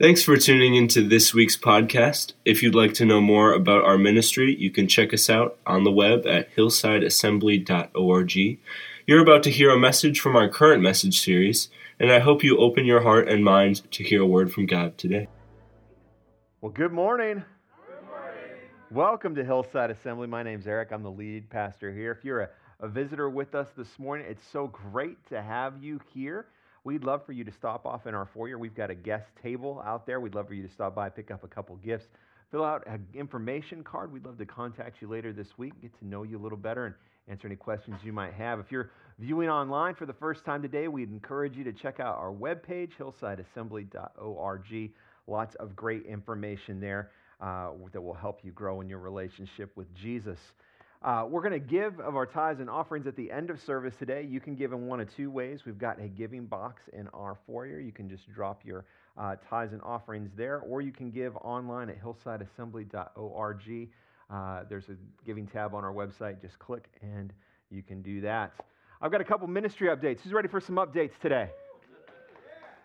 Thanks for tuning into this week's podcast. If you'd like to know more about our ministry, you can check us out on the web at hillsideassembly.org. You're about to hear a message from our current message series, and I hope you open your heart and mind to hear a word from God today. Well, good morning. Welcome to Hillside Assembly. My name's Eric. I'm the lead pastor here. If you're a, a visitor with us this morning, it's so great to have you here. We'd love for you to stop off in our foyer. We've got a guest table out there. We'd love for you to stop by, pick up a couple gifts, fill out an information card. We'd love to contact you later this week, get to know you a little better, and answer any questions you might have. If you're viewing online for the first time today, we'd encourage you to check out our webpage, hillsideassembly.org. Lots of great information there uh, that will help you grow in your relationship with Jesus. Uh, we're going to give of our tithes and offerings at the end of service today. You can give in one of two ways. We've got a giving box in our foyer. You can just drop your uh, tithes and offerings there, or you can give online at hillsideassembly.org. Uh, there's a giving tab on our website. Just click and you can do that. I've got a couple ministry updates. Who's ready for some updates today?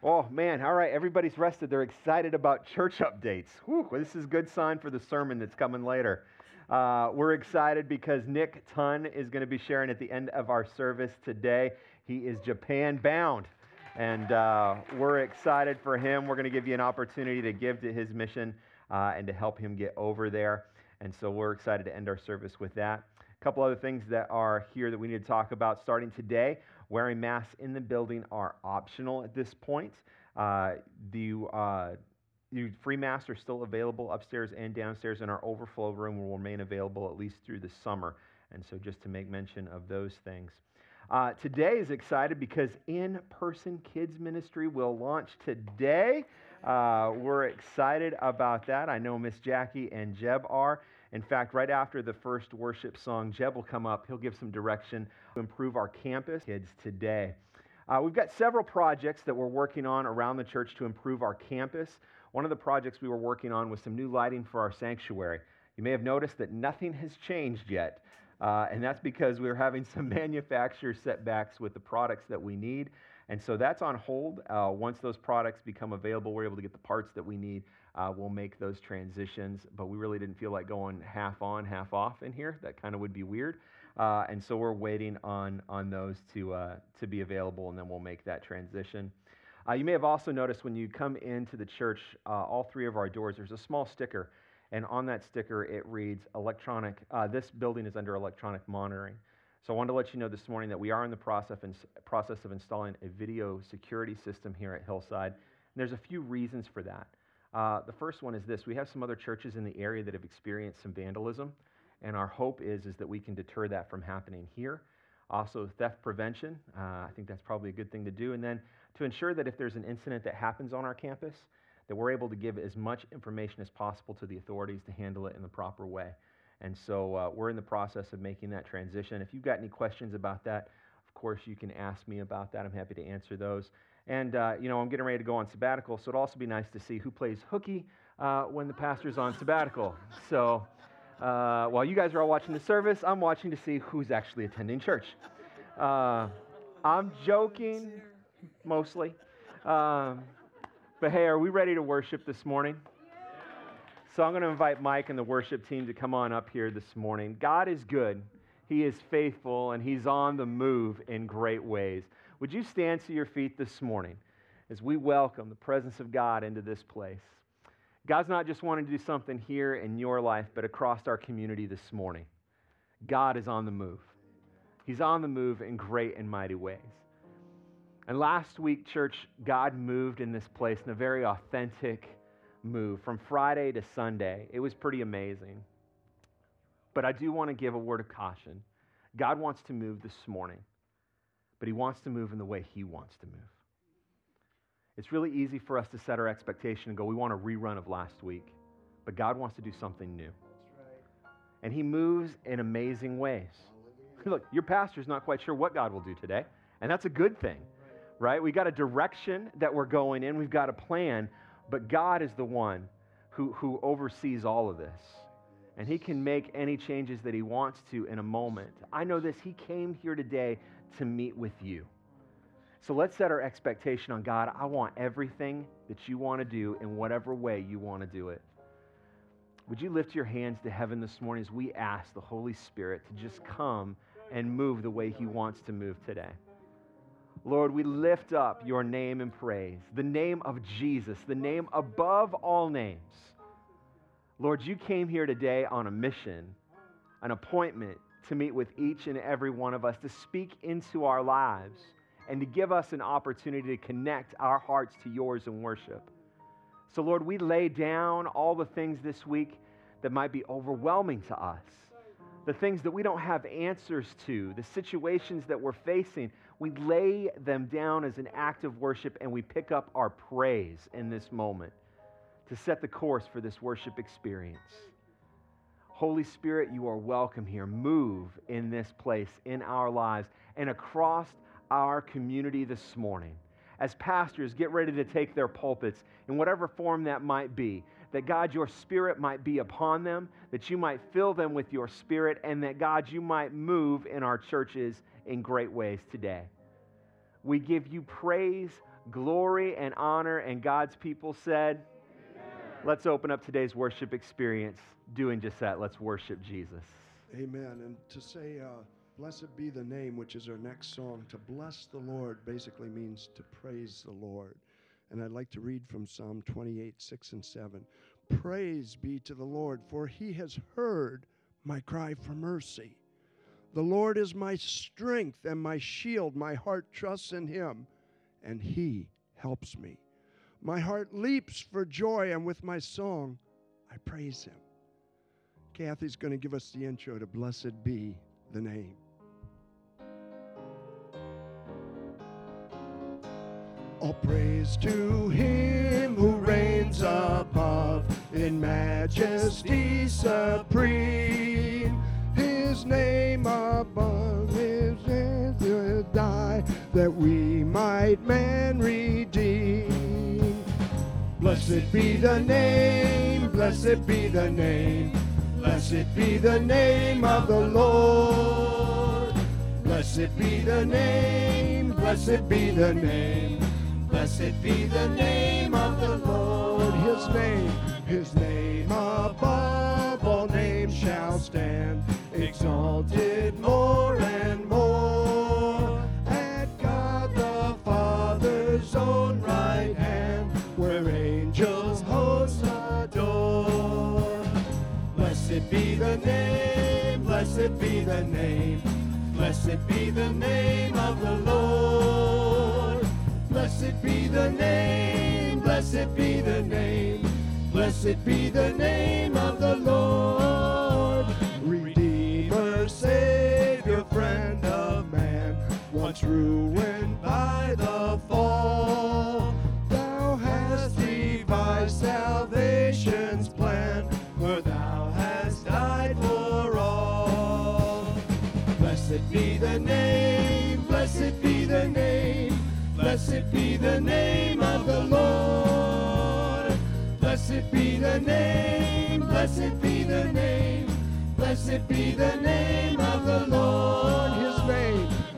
Oh, man. All right. Everybody's rested. They're excited about church updates. Whew, this is a good sign for the sermon that's coming later. Uh, we're excited because Nick Tun is going to be sharing at the end of our service today. He is Japan bound. And uh, we're excited for him. We're going to give you an opportunity to give to his mission uh, and to help him get over there. And so we're excited to end our service with that. A couple other things that are here that we need to talk about starting today. Wearing masks in the building are optional at this point. Uh, the uh, free masks are still available upstairs and downstairs, and our overflow room will remain available at least through the summer. And so, just to make mention of those things. Uh, today is excited because in person kids ministry will launch today. Uh, we're excited about that. I know Miss Jackie and Jeb are. In fact, right after the first worship song, Jeb will come up. He'll give some direction to improve our campus kids today. Uh, we've got several projects that we're working on around the church to improve our campus. One of the projects we were working on was some new lighting for our sanctuary. You may have noticed that nothing has changed yet, uh, and that's because we are having some manufacturer setbacks with the products that we need. And so that's on hold. Uh, once those products become available, we're able to get the parts that we need. Uh, we'll make those transitions, but we really didn't feel like going half on, half off in here. That kind of would be weird. Uh, and so we're waiting on, on those to, uh, to be available, and then we'll make that transition. Uh, you may have also noticed when you come into the church, uh, all three of our doors, there's a small sticker. And on that sticker, it reads electronic. Uh, this building is under electronic monitoring. So I wanted to let you know this morning that we are in the process, process of installing a video security system here at Hillside. And there's a few reasons for that. Uh, the first one is this we have some other churches in the area that have experienced some vandalism. And our hope is, is that we can deter that from happening here. Also, theft prevention. Uh, I think that's probably a good thing to do. And then to ensure that if there's an incident that happens on our campus, that we're able to give as much information as possible to the authorities to handle it in the proper way. And so uh, we're in the process of making that transition. If you've got any questions about that, of course, you can ask me about that. I'm happy to answer those. And, uh, you know, I'm getting ready to go on sabbatical, so it'd also be nice to see who plays hooky uh, when the pastor's on sabbatical. So uh, while you guys are all watching the service, I'm watching to see who's actually attending church. Uh, I'm joking mostly. Um, but hey, are we ready to worship this morning? So I'm going to invite Mike and the worship team to come on up here this morning. God is good, He is faithful, and He's on the move in great ways. Would you stand to your feet this morning as we welcome the presence of God into this place? God's not just wanting to do something here in your life, but across our community this morning. God is on the move. He's on the move in great and mighty ways. And last week, church, God moved in this place in a very authentic move from Friday to Sunday. It was pretty amazing. But I do want to give a word of caution. God wants to move this morning, but He wants to move in the way He wants to move. It's really easy for us to set our expectation and go, we want a rerun of last week. But God wants to do something new. And He moves in amazing ways. Look, your pastor's not quite sure what God will do today, and that's a good thing right? We got a direction that we're going in, we've got a plan, but God is the one who, who oversees all of this. And He can make any changes that He wants to in a moment. I know this, He came here today to meet with you. So let's set our expectation on God. I want everything that you want to do in whatever way you want to do it. Would you lift your hands to heaven this morning as we ask the Holy Spirit to just come and move the way He wants to move today? Lord, we lift up your name in praise, the name of Jesus, the name above all names. Lord, you came here today on a mission, an appointment to meet with each and every one of us, to speak into our lives, and to give us an opportunity to connect our hearts to yours in worship. So, Lord, we lay down all the things this week that might be overwhelming to us, the things that we don't have answers to, the situations that we're facing. We lay them down as an act of worship and we pick up our praise in this moment to set the course for this worship experience. Holy Spirit, you are welcome here. Move in this place, in our lives, and across our community this morning as pastors get ready to take their pulpits in whatever form that might be, that God, your spirit might be upon them, that you might fill them with your spirit, and that God, you might move in our churches in great ways today. We give you praise, glory, and honor, and God's people said, Amen. Let's open up today's worship experience doing just that. Let's worship Jesus. Amen. And to say, uh, Blessed be the name, which is our next song. To bless the Lord basically means to praise the Lord. And I'd like to read from Psalm 28, 6 and 7. Praise be to the Lord, for he has heard my cry for mercy. The Lord is my strength and my shield. My heart trusts in him, and he helps me. My heart leaps for joy, and with my song, I praise him. Kathy's going to give us the intro to Blessed Be the Name. All praise to him who reigns above in majesty supreme. His name above is to die that we might man redeem. Blessed be the name, blessed be the name, blessed be the name of the Lord. Blessed be the name, blessed be the name. Blessed be the name of the Lord. His name, his name above all names shall stand, exalted more and more. At God the Father's own right hand, where angels hosts adore. Blessed be the name, blessed be the name, blessed be the name of the Lord. Blessed be the name, blessed be the name, blessed be the name of the Lord. Ruined by the fall. Thou hast devised salvation's plan, where thou hast died for all. Blessed be the name, blessed be the name. Blessed be the name of the Lord. Blessed be the name, blessed be the name, blessed be the name of the Lord.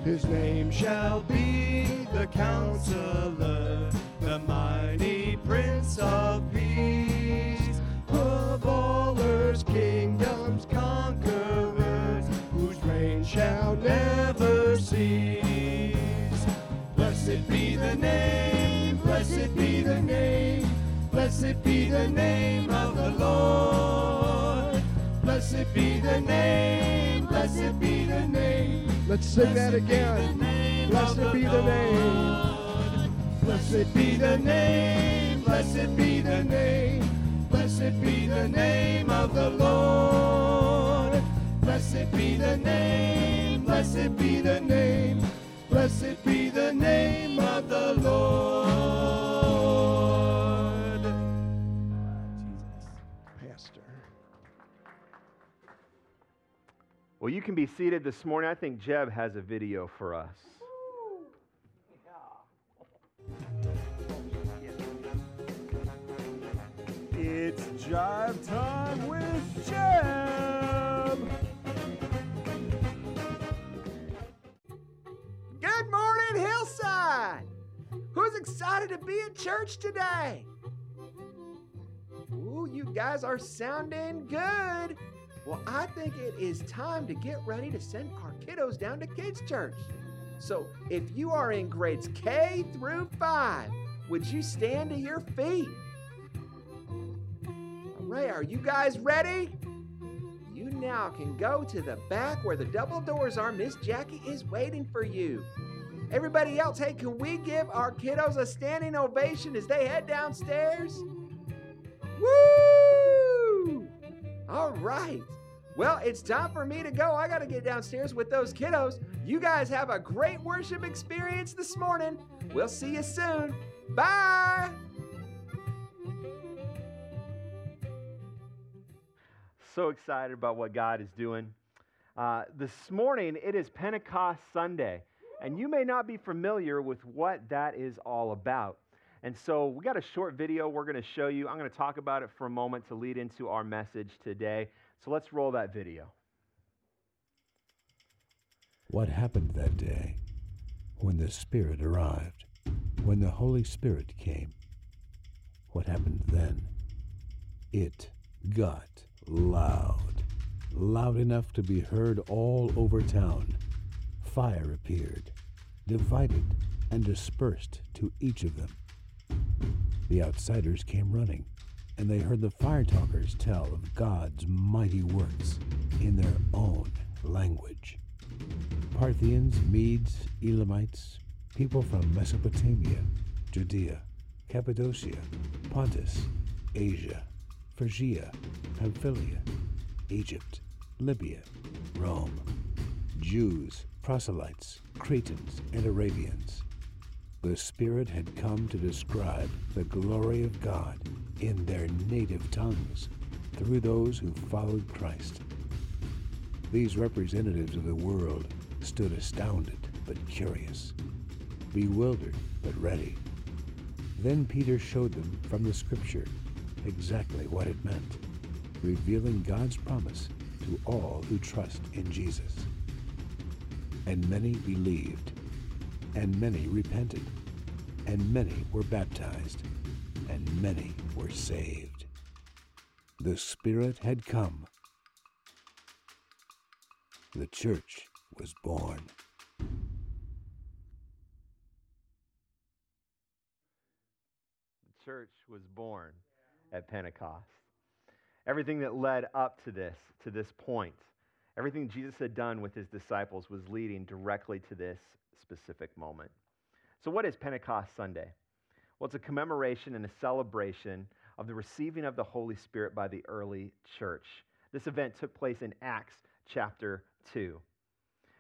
His name, shall be the counselor, the mighty prince of peace. Of all earth's kingdoms, conquerors, whose reign shall never cease. Blessed be the name, blessed be the name, blessed be the name of the Lord. Blessed be the name, blessed be the name. Let's sing that again. Blessed be the name. Blessed be the name, blessed be the name, blessed be the name of the Lord. Blessed be the name, blessed be the name. Blessed be the name of the Lord. Well, you can be seated this morning. I think Jeb has a video for us. It's Jive Time with Jeb. Good morning, Hillside. Who's excited to be at church today. Ooh, you guys are sounding good. Well, I think it is time to get ready to send our kiddos down to kids' church. So, if you are in grades K through 5, would you stand to your feet? All right, are you guys ready? You now can go to the back where the double doors are. Miss Jackie is waiting for you. Everybody else, hey, can we give our kiddos a standing ovation as they head downstairs? Woo! All right. Well, it's time for me to go. I got to get downstairs with those kiddos. You guys have a great worship experience this morning. We'll see you soon. Bye. So excited about what God is doing. Uh, this morning, it is Pentecost Sunday, and you may not be familiar with what that is all about. And so, we got a short video we're going to show you. I'm going to talk about it for a moment to lead into our message today. So, let's roll that video. What happened that day when the Spirit arrived, when the Holy Spirit came? What happened then? It got loud, loud enough to be heard all over town. Fire appeared, divided and dispersed to each of them. The outsiders came running, and they heard the fire talkers tell of God's mighty works in their own language. Parthians, Medes, Elamites, people from Mesopotamia, Judea, Cappadocia, Pontus, Asia, Phrygia, Pamphylia, Egypt, Libya, Rome, Jews, proselytes, Cretans, and Arabians. The Spirit had come to describe the glory of God in their native tongues through those who followed Christ. These representatives of the world stood astounded but curious, bewildered but ready. Then Peter showed them from the Scripture exactly what it meant, revealing God's promise to all who trust in Jesus. And many believed, and many repented, and many were baptized, and many were saved. The Spirit had come. The church was born. The church was born at Pentecost. Everything that led up to this, to this point, everything Jesus had done with his disciples was leading directly to this specific moment. So, what is Pentecost Sunday? Well, it's a commemoration and a celebration of the receiving of the Holy Spirit by the early church. This event took place in Acts chapter 2.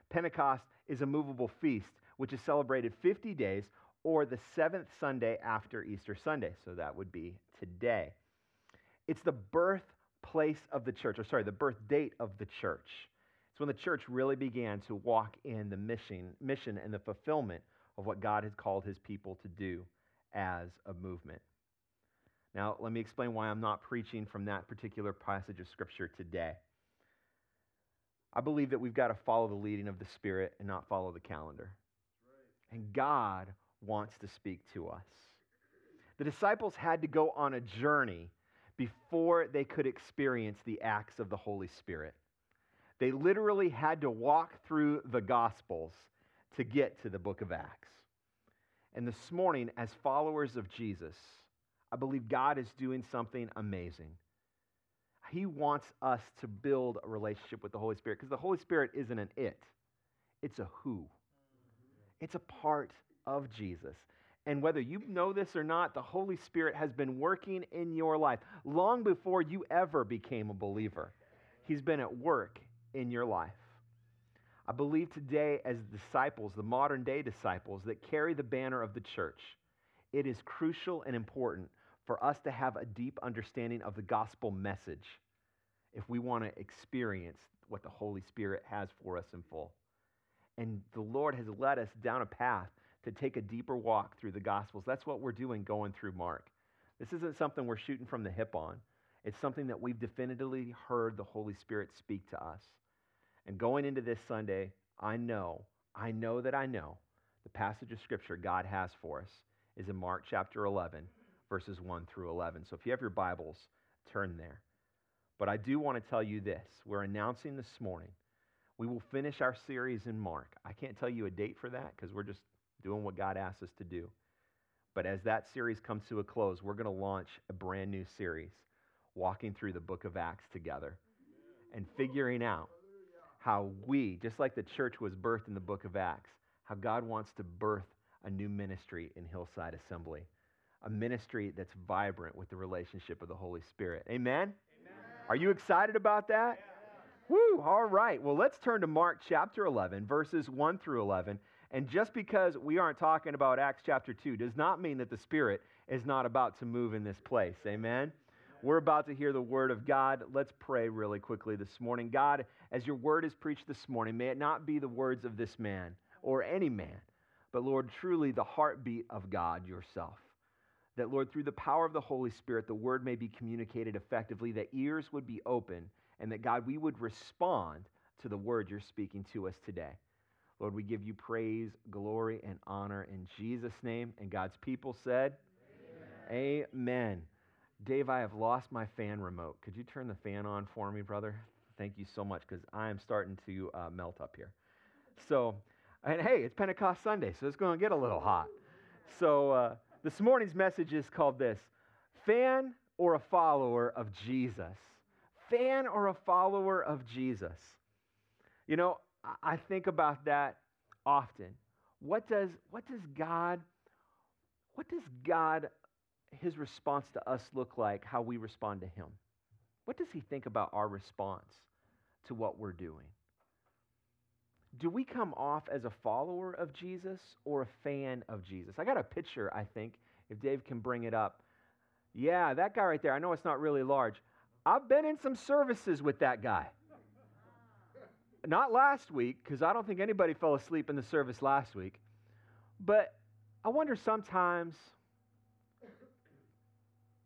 Pentecost is a movable feast which is celebrated 50 days or the seventh Sunday after Easter Sunday. So that would be today. It's the birthplace of the church, or sorry, the birth date of the church. When the church really began to walk in the mission, mission and the fulfillment of what God has called his people to do as a movement. Now, let me explain why I'm not preaching from that particular passage of Scripture today. I believe that we've got to follow the leading of the Spirit and not follow the calendar. And God wants to speak to us. The disciples had to go on a journey before they could experience the acts of the Holy Spirit. They literally had to walk through the Gospels to get to the book of Acts. And this morning, as followers of Jesus, I believe God is doing something amazing. He wants us to build a relationship with the Holy Spirit because the Holy Spirit isn't an it, it's a who. It's a part of Jesus. And whether you know this or not, the Holy Spirit has been working in your life long before you ever became a believer. He's been at work in your life. I believe today, as disciples, the modern day disciples that carry the banner of the church, it is crucial and important for us to have a deep understanding of the gospel message if we want to experience what the Holy Spirit has for us in full. And the Lord has led us down a path to take a deeper walk through the Gospels. That's what we're doing going through Mark. This isn't something we're shooting from the hip on, it's something that we've definitively heard the Holy Spirit speak to us. And going into this Sunday, I know, I know that I know the passage of Scripture God has for us is in Mark chapter 11, verses 1 through 11. So if you have your Bibles, turn there. But I do want to tell you this we're announcing this morning. We will finish our series in Mark. I can't tell you a date for that because we're just doing what God asks us to do. But as that series comes to a close, we're going to launch a brand new series, walking through the book of Acts together and figuring out how we, just like the church was birthed in the book of Acts, how God wants to birth a new ministry in Hillside Assembly, a ministry that's vibrant with the relationship of the Holy Spirit. Amen? Amen. Are you excited about that? Yeah. Woo, all right. Well, let's turn to Mark chapter 11, verses 1 through 11. And just because we aren't talking about Acts chapter 2 does not mean that the Spirit is not about to move in this place. Amen? We're about to hear the word of God. Let's pray really quickly this morning. God, as your word is preached this morning, may it not be the words of this man or any man, but Lord, truly the heartbeat of God yourself. That, Lord, through the power of the Holy Spirit, the word may be communicated effectively, that ears would be open, and that, God, we would respond to the word you're speaking to us today. Lord, we give you praise, glory, and honor in Jesus' name. And God's people said, Amen. Amen. Dave, I have lost my fan remote. Could you turn the fan on for me, brother? Thank you so much because I am starting to uh, melt up here. So, and hey, it's Pentecost Sunday, so it's going to get a little hot. So, uh, this morning's message is called this Fan or a follower of Jesus? Fan or a follower of Jesus? You know, I think about that often. What does, what does God, what does God his response to us look like, how we respond to him? What does he think about our response to what we're doing? Do we come off as a follower of Jesus or a fan of Jesus? I got a picture, I think, if Dave can bring it up. Yeah, that guy right there. I know it's not really large. I've been in some services with that guy. Not last week, because I don't think anybody fell asleep in the service last week. But I wonder sometimes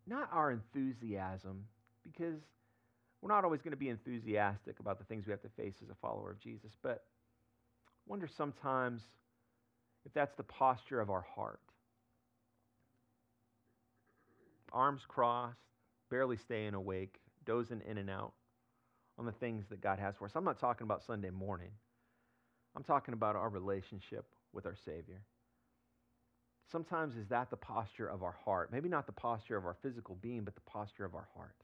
not our enthusiasm, because we're not always going to be enthusiastic about the things we have to face as a follower of Jesus, but wonder sometimes if that's the posture of our heart. Arms crossed, barely staying awake, dozing in and out on the things that God has for us. I'm not talking about Sunday morning. I'm talking about our relationship with our Savior. Sometimes is that the posture of our heart? Maybe not the posture of our physical being, but the posture of our heart.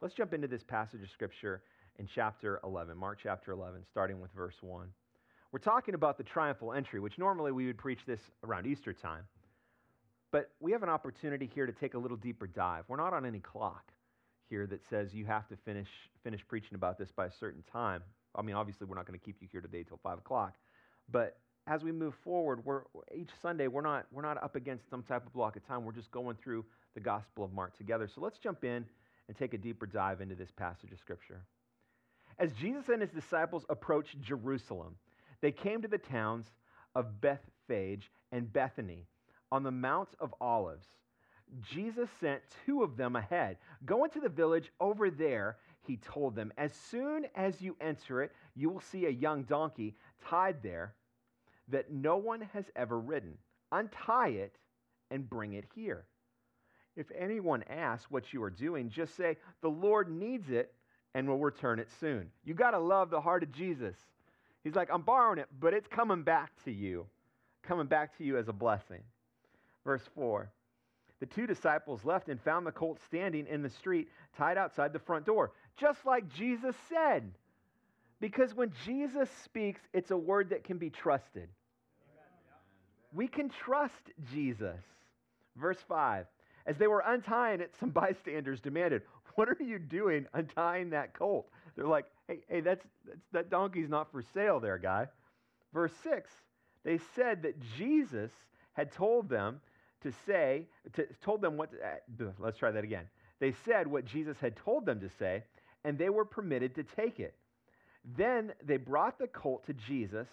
Let's jump into this passage of Scripture in chapter 11, Mark chapter 11, starting with verse 1. We're talking about the triumphal entry, which normally we would preach this around Easter time. But we have an opportunity here to take a little deeper dive. We're not on any clock here that says you have to finish, finish preaching about this by a certain time. I mean, obviously, we're not going to keep you here today till 5 o'clock. But as we move forward, we're, each Sunday, we're not, we're not up against some type of block of time. We're just going through the Gospel of Mark together. So let's jump in and take a deeper dive into this passage of Scripture. As Jesus and his disciples approached Jerusalem, they came to the towns of Bethphage and Bethany on the Mount of Olives. Jesus sent two of them ahead. Go into the village over there, he told them. As soon as you enter it, you will see a young donkey tied there that no one has ever ridden. Untie it and bring it here. If anyone asks what you are doing, just say, The Lord needs it and will return it soon. You got to love the heart of Jesus. He's like, I'm borrowing it, but it's coming back to you, coming back to you as a blessing. Verse 4 The two disciples left and found the colt standing in the street, tied outside the front door, just like Jesus said. Because when Jesus speaks, it's a word that can be trusted. We can trust Jesus. Verse 5 As they were untying it, some bystanders demanded, What are you doing untying that colt? They're like, Hey, hey that's, that's, that donkey's not for sale there, guy. Verse 6 They said that Jesus had told them to say, to, told them what, to, uh, let's try that again. They said what Jesus had told them to say, and they were permitted to take it. Then they brought the colt to Jesus,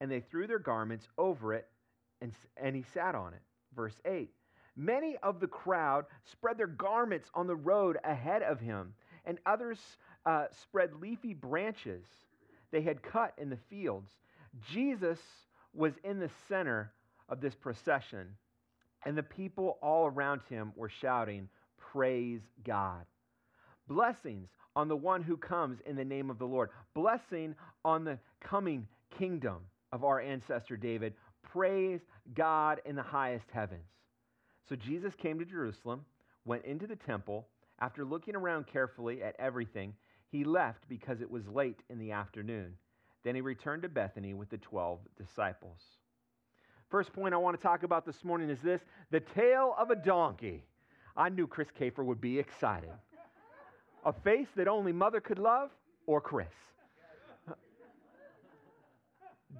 and they threw their garments over it and, and he sat on it. Verse 8 Many of the crowd spread their garments on the road ahead of him, and others uh, spread leafy branches they had cut in the fields. Jesus was in the center of this procession And the people all around him were shouting, Praise God. Blessings on the one who comes in the name of the Lord. Blessing on the coming kingdom of our ancestor David. Praise God in the highest heavens. So Jesus came to Jerusalem, went into the temple. After looking around carefully at everything, he left because it was late in the afternoon. Then he returned to Bethany with the 12 disciples. First point I want to talk about this morning is this the tale of a donkey. I knew Chris Kafer would be excited. A face that only mother could love or Chris.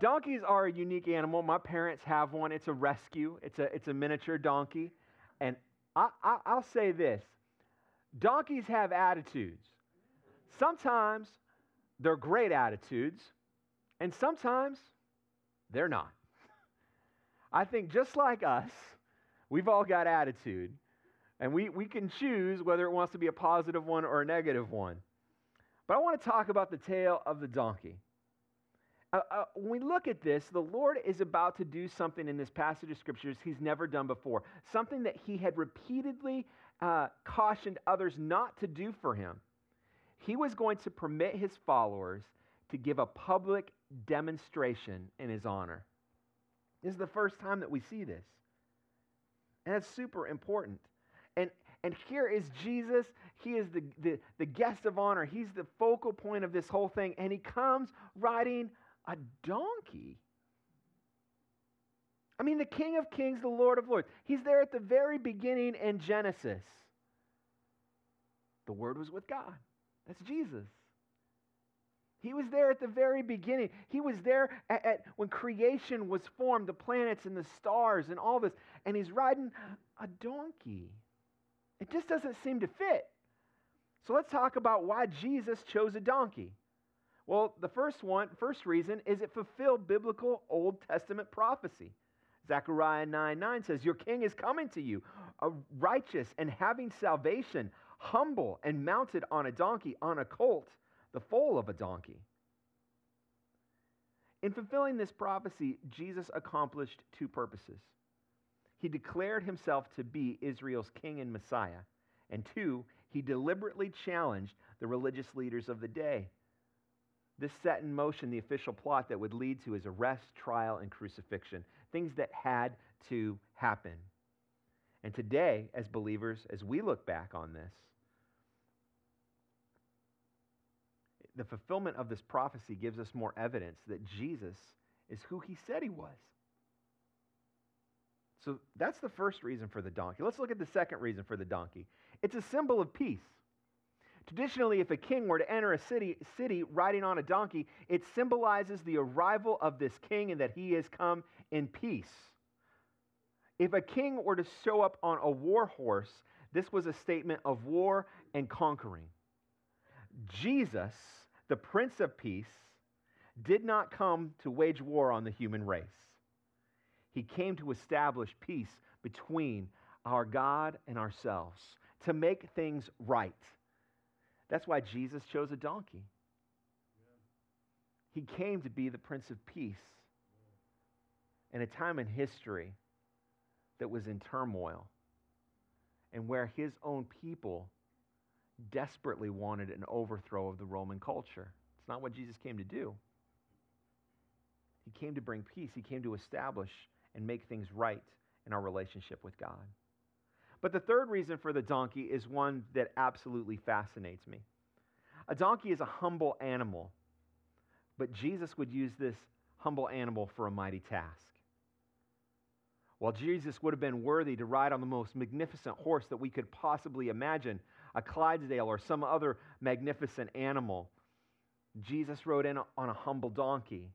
Donkeys are a unique animal. My parents have one. It's a rescue, it's a, it's a miniature donkey. And I, I, I'll say this donkeys have attitudes. Sometimes they're great attitudes, and sometimes they're not. I think just like us, we've all got attitude, and we, we can choose whether it wants to be a positive one or a negative one. But I want to talk about the tale of the donkey. Uh, uh, when we look at this, the Lord is about to do something in this passage of scriptures he's never done before, something that he had repeatedly uh, cautioned others not to do for him. He was going to permit his followers to give a public demonstration in his honor. This is the first time that we see this. And that's super important. And, and here is Jesus. He is the, the, the guest of honor. He's the focal point of this whole thing. And he comes riding a donkey. I mean, the King of Kings, the Lord of Lords. He's there at the very beginning in Genesis. The Word was with God. That's Jesus. He was there at the very beginning. He was there at, at, when creation was formed, the planets and the stars and all this. And he's riding a donkey. It just doesn't seem to fit. So let's talk about why Jesus chose a donkey. Well, the first one, first reason is it fulfilled biblical Old Testament prophecy. Zechariah 9 9 says, Your king is coming to you, a righteous and having salvation, humble and mounted on a donkey, on a colt, the foal of a donkey. In fulfilling this prophecy, Jesus accomplished two purposes. He declared himself to be Israel's king and Messiah. And two, he deliberately challenged the religious leaders of the day this set in motion the official plot that would lead to his arrest, trial, and crucifixion, things that had to happen. And today, as believers, as we look back on this, the fulfillment of this prophecy gives us more evidence that Jesus is who he said he was. So that's the first reason for the donkey. Let's look at the second reason for the donkey. It's a symbol of peace. Traditionally, if a king were to enter a city, city riding on a donkey, it symbolizes the arrival of this king and that he has come in peace. If a king were to show up on a war horse, this was a statement of war and conquering. Jesus, the Prince of Peace, did not come to wage war on the human race. He came to establish peace between our God and ourselves, to make things right that's why Jesus chose a donkey. He came to be the Prince of Peace in a time in history that was in turmoil and where his own people desperately wanted an overthrow of the Roman culture. It's not what Jesus came to do. He came to bring peace, he came to establish and make things right in our relationship with God. But the third reason for the donkey is one that absolutely fascinates me. A donkey is a humble animal, but Jesus would use this humble animal for a mighty task. While Jesus would have been worthy to ride on the most magnificent horse that we could possibly imagine, a Clydesdale or some other magnificent animal, Jesus rode in on a humble donkey.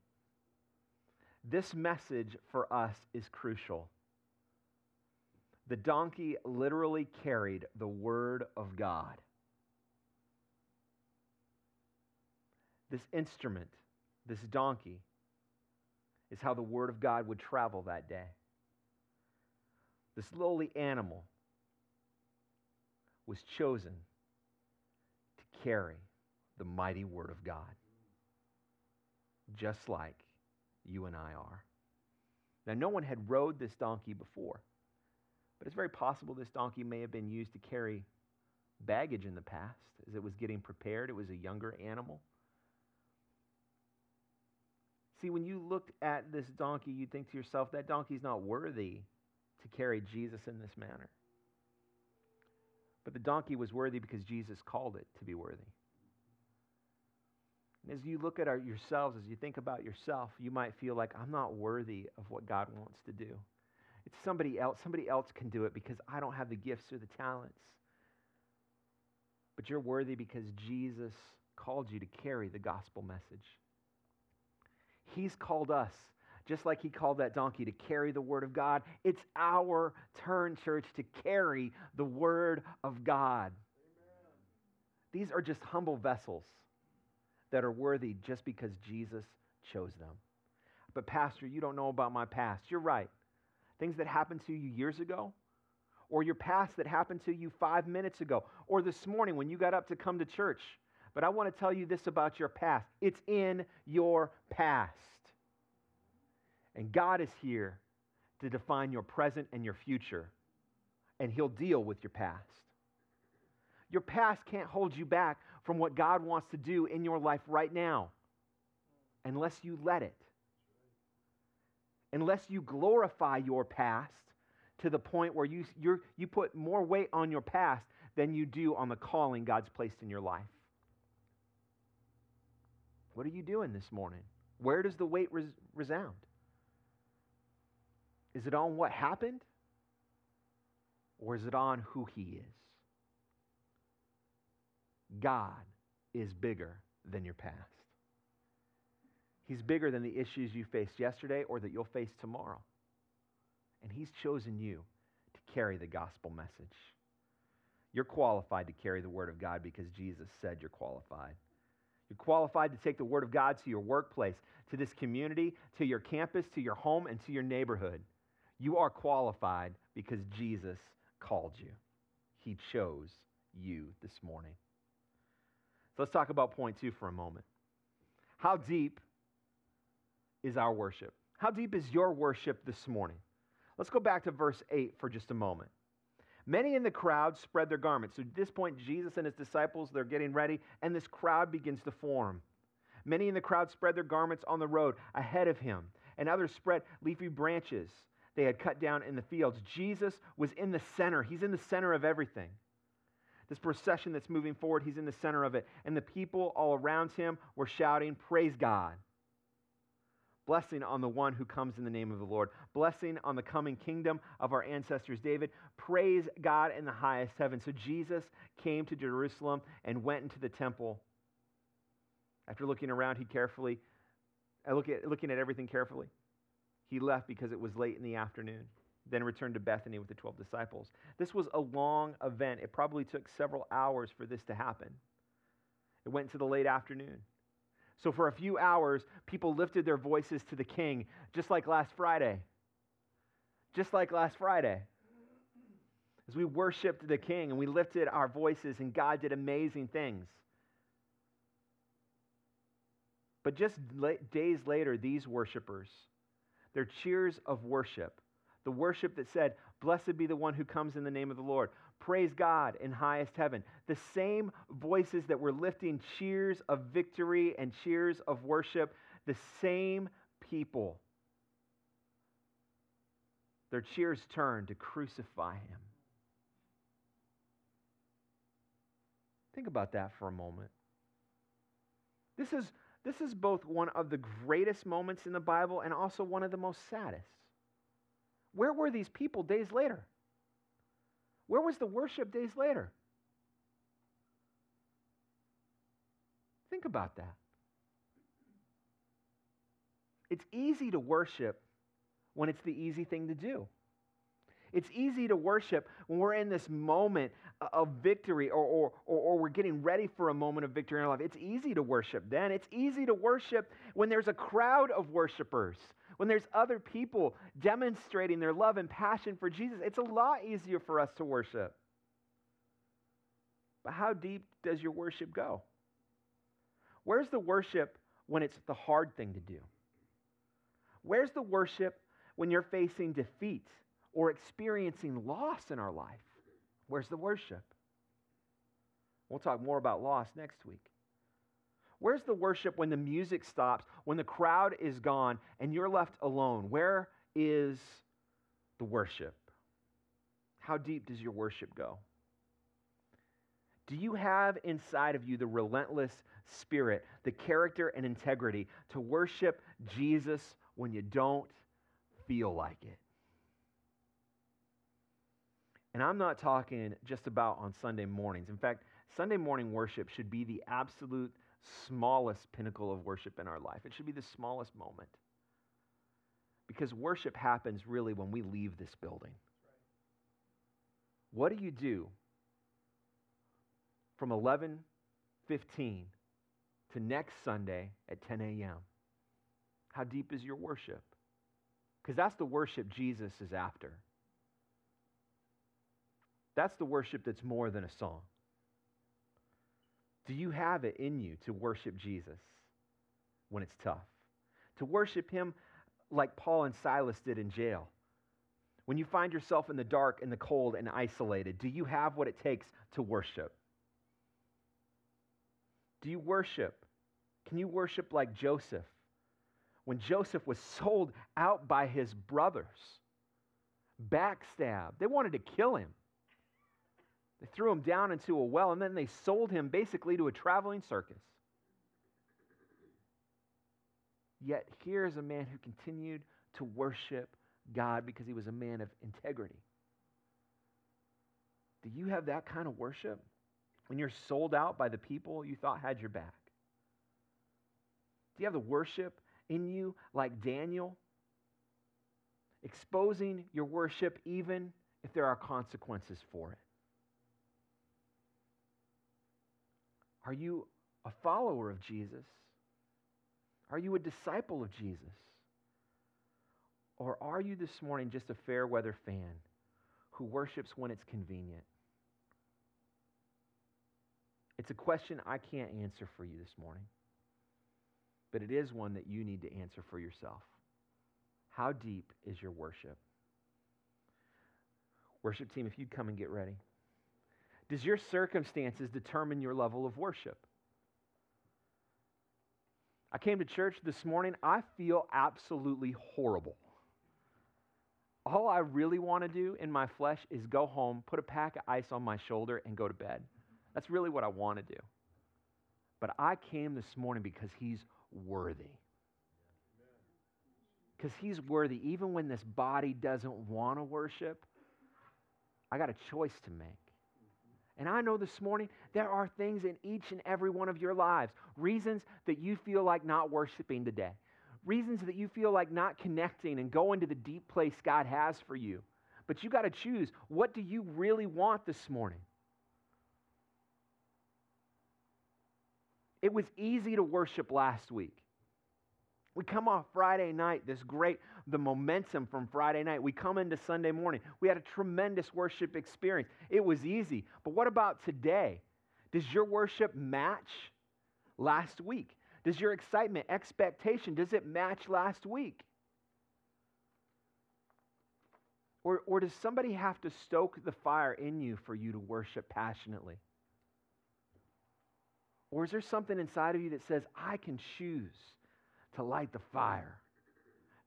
This message for us is crucial. The donkey literally carried the Word of God. This instrument, this donkey, is how the Word of God would travel that day. This lowly animal was chosen to carry the mighty Word of God, just like you and I are. Now, no one had rode this donkey before. But it's very possible this donkey may have been used to carry baggage in the past as it was getting prepared. It was a younger animal. See, when you looked at this donkey, you'd think to yourself, that donkey's not worthy to carry Jesus in this manner. But the donkey was worthy because Jesus called it to be worthy. And as you look at our, yourselves, as you think about yourself, you might feel like, I'm not worthy of what God wants to do. It's somebody else. Somebody else can do it because I don't have the gifts or the talents. But you're worthy because Jesus called you to carry the gospel message. He's called us, just like He called that donkey to carry the Word of God. It's our turn, church, to carry the Word of God. Amen. These are just humble vessels that are worthy just because Jesus chose them. But, Pastor, you don't know about my past. You're right. Things that happened to you years ago, or your past that happened to you five minutes ago, or this morning when you got up to come to church. But I want to tell you this about your past it's in your past. And God is here to define your present and your future, and He'll deal with your past. Your past can't hold you back from what God wants to do in your life right now unless you let it. Unless you glorify your past to the point where you, you put more weight on your past than you do on the calling God's placed in your life. What are you doing this morning? Where does the weight res- resound? Is it on what happened? Or is it on who He is? God is bigger than your past. He's bigger than the issues you faced yesterday or that you'll face tomorrow. And He's chosen you to carry the gospel message. You're qualified to carry the Word of God because Jesus said you're qualified. You're qualified to take the Word of God to your workplace, to this community, to your campus, to your home, and to your neighborhood. You are qualified because Jesus called you. He chose you this morning. So let's talk about point two for a moment. How deep is our worship? How deep is your worship this morning? Let's go back to verse 8 for just a moment. Many in the crowd spread their garments. So at this point, Jesus and his disciples, they're getting ready, and this crowd begins to form. Many in the crowd spread their garments on the road ahead of him, and others spread leafy branches they had cut down in the fields. Jesus was in the center. He's in the center of everything this procession that's moving forward, he's in the center of it. And the people all around him were shouting, Praise God. Blessing on the one who comes in the name of the Lord. Blessing on the coming kingdom of our ancestors David. Praise God in the highest heaven. So Jesus came to Jerusalem and went into the temple. After looking around, he carefully, uh, looking at everything carefully, he left because it was late in the afternoon then returned to Bethany with the 12 disciples. This was a long event. It probably took several hours for this to happen. It went to the late afternoon. So, for a few hours, people lifted their voices to the king, just like last Friday. Just like last Friday. As we worshiped the king and we lifted our voices, and God did amazing things. But just days later, these worshipers, their cheers of worship, the worship that said, Blessed be the one who comes in the name of the Lord. Praise God in highest heaven. The same voices that were lifting cheers of victory and cheers of worship, the same people. Their cheers turned to crucify him. Think about that for a moment. This is, this is both one of the greatest moments in the Bible and also one of the most saddest. Where were these people days later? Where was the worship days later? Think about that. It's easy to worship when it's the easy thing to do. It's easy to worship when we're in this moment of victory or, or, or, or, we're getting ready for a moment of victory in our life. It's easy to worship then. It's easy to worship when there's a crowd of worshipers when there's other people demonstrating their love and passion for Jesus, it's a lot easier for us to worship. But how deep does your worship go? Where's the worship when it's the hard thing to do? Where's the worship when you're facing defeat or experiencing loss in our life, where's the worship? We'll talk more about loss next week. Where's the worship when the music stops, when the crowd is gone, and you're left alone? Where is the worship? How deep does your worship go? Do you have inside of you the relentless spirit, the character and integrity to worship Jesus when you don't feel like it? And I'm not talking just about on Sunday mornings. In fact, Sunday morning worship should be the absolute smallest pinnacle of worship in our life. It should be the smallest moment. Because worship happens really when we leave this building. What do you do from 11:15 to next Sunday at 10 a.m.? How deep is your worship? Because that's the worship Jesus is after. That's the worship that's more than a song. Do you have it in you to worship Jesus when it's tough? To worship Him like Paul and Silas did in jail? When you find yourself in the dark and the cold and isolated, do you have what it takes to worship? Do you worship? Can you worship like Joseph? When Joseph was sold out by his brothers, backstabbed, they wanted to kill him. They threw him down into a well, and then they sold him basically to a traveling circus. Yet here is a man who continued to worship God because he was a man of integrity. Do you have that kind of worship when you're sold out by the people you thought had your back? Do you have the worship in you like Daniel? Exposing your worship even if there are consequences for it. Are you a follower of Jesus? Are you a disciple of Jesus? Or are you this morning just a fair weather fan who worships when it's convenient? It's a question I can't answer for you this morning, but it is one that you need to answer for yourself. How deep is your worship? Worship team, if you'd come and get ready. Does your circumstances determine your level of worship? I came to church this morning. I feel absolutely horrible. All I really want to do in my flesh is go home, put a pack of ice on my shoulder, and go to bed. That's really what I want to do. But I came this morning because He's worthy. Because He's worthy. Even when this body doesn't want to worship, I got a choice to make. And I know this morning there are things in each and every one of your lives, reasons that you feel like not worshiping today, reasons that you feel like not connecting and going to the deep place God has for you. But you got to choose what do you really want this morning? It was easy to worship last week. We come off Friday night, this great, the momentum from Friday night. We come into Sunday morning. We had a tremendous worship experience. It was easy. But what about today? Does your worship match last week? Does your excitement, expectation, does it match last week? Or, or does somebody have to stoke the fire in you for you to worship passionately? Or is there something inside of you that says, I can choose to light the fire,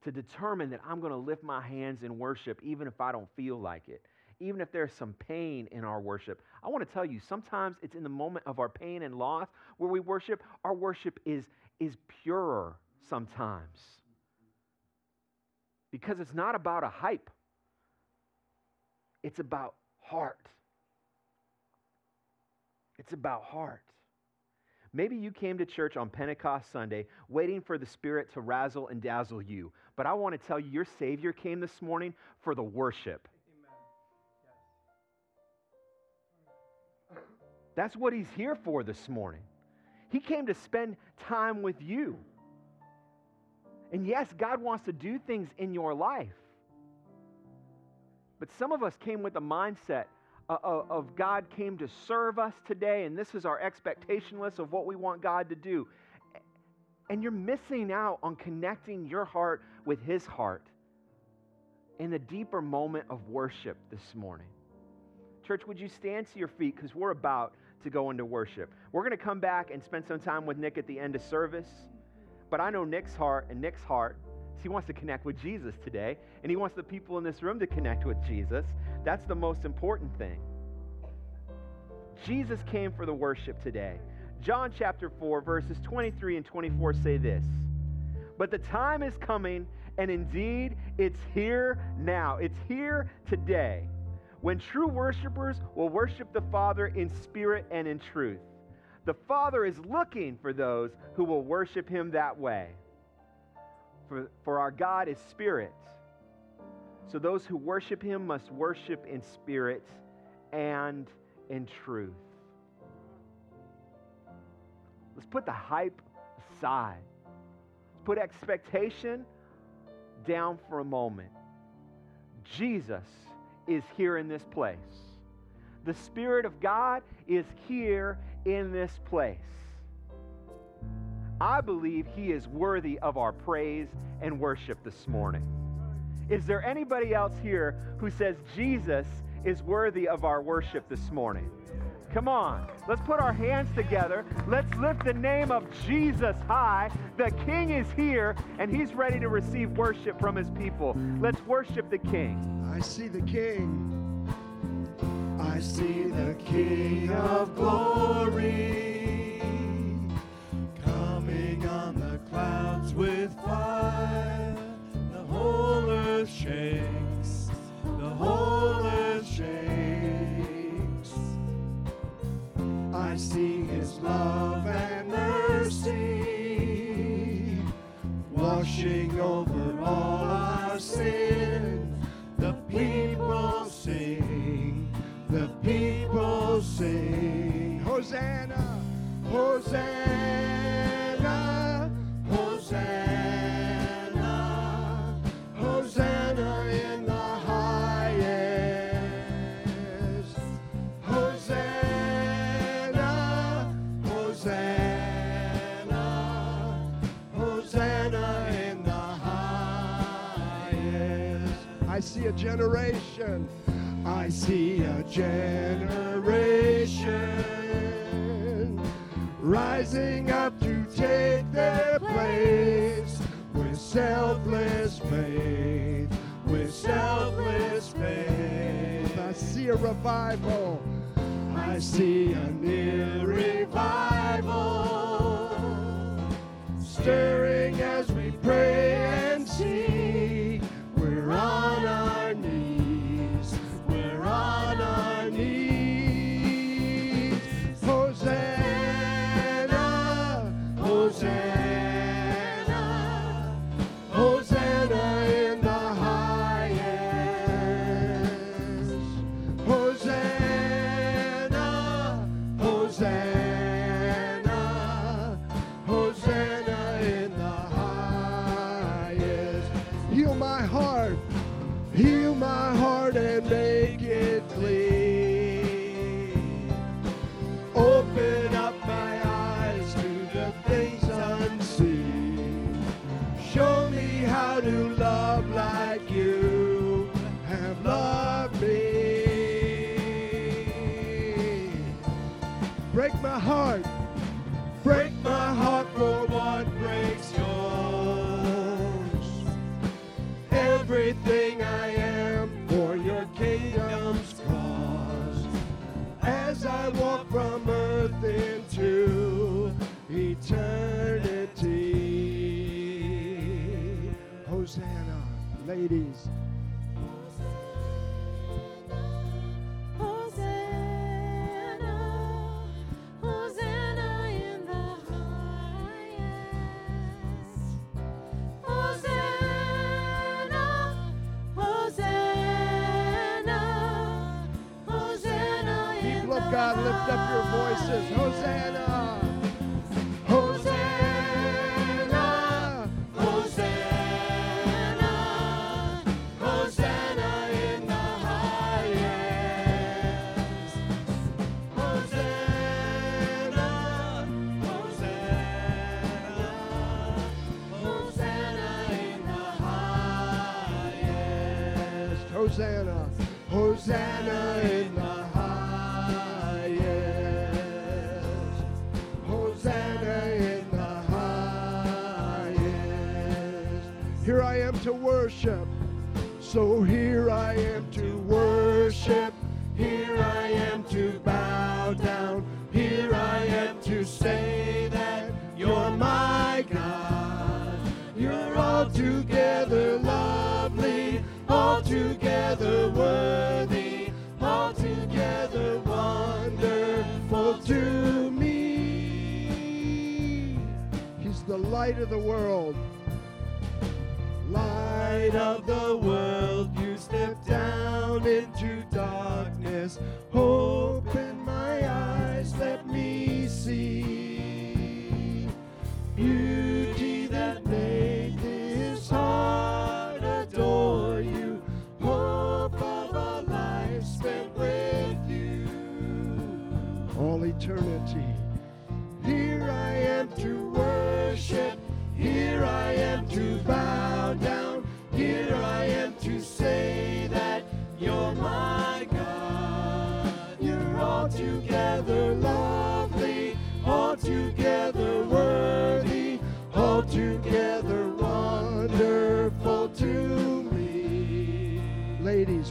to determine that I'm going to lift my hands in worship even if I don't feel like it, even if there's some pain in our worship. I want to tell you, sometimes it's in the moment of our pain and loss where we worship, our worship is, is purer sometimes. Because it's not about a hype, it's about heart. It's about heart. Maybe you came to church on Pentecost Sunday waiting for the Spirit to razzle and dazzle you. But I want to tell you, your Savior came this morning for the worship. That's what He's here for this morning. He came to spend time with you. And yes, God wants to do things in your life. But some of us came with the mindset Uh, uh, of God came to serve us today, and this is our expectation list of what we want God to do. And you're missing out on connecting your heart with His heart in the deeper moment of worship this morning. Church, would you stand to your feet because we're about to go into worship. We're going to come back and spend some time with Nick at the end of service. But I know Nick's heart and Nick's heart he wants to connect with Jesus today, and he wants the people in this room to connect with Jesus. That's the most important thing. Jesus came for the worship today. John chapter 4, verses 23 and 24 say this But the time is coming, and indeed it's here now. It's here today when true worshipers will worship the Father in spirit and in truth. The Father is looking for those who will worship him that way. For, for our God is spirit. So those who worship him must worship in spirit and in truth. Let's put the hype aside. Let's put expectation down for a moment. Jesus is here in this place. The Spirit of God is here in this place. I believe He is worthy of our praise and worship this morning. Is there anybody else here who says Jesus is worthy of our worship this morning? Come on, let's put our hands together. Let's lift the name of Jesus high. The King is here and he's ready to receive worship from his people. Let's worship the King. I see the King. I see the King of glory coming on the clouds with fire. Shakes. The whole earth shakes. I see his love and mercy washing over all our sin. The people sing, the people sing. Hosanna, Hosanna, generation. I see a generation rising up to take their place with selfless faith, with selfless faith. I see a revival. I see a near revival stirring ladies.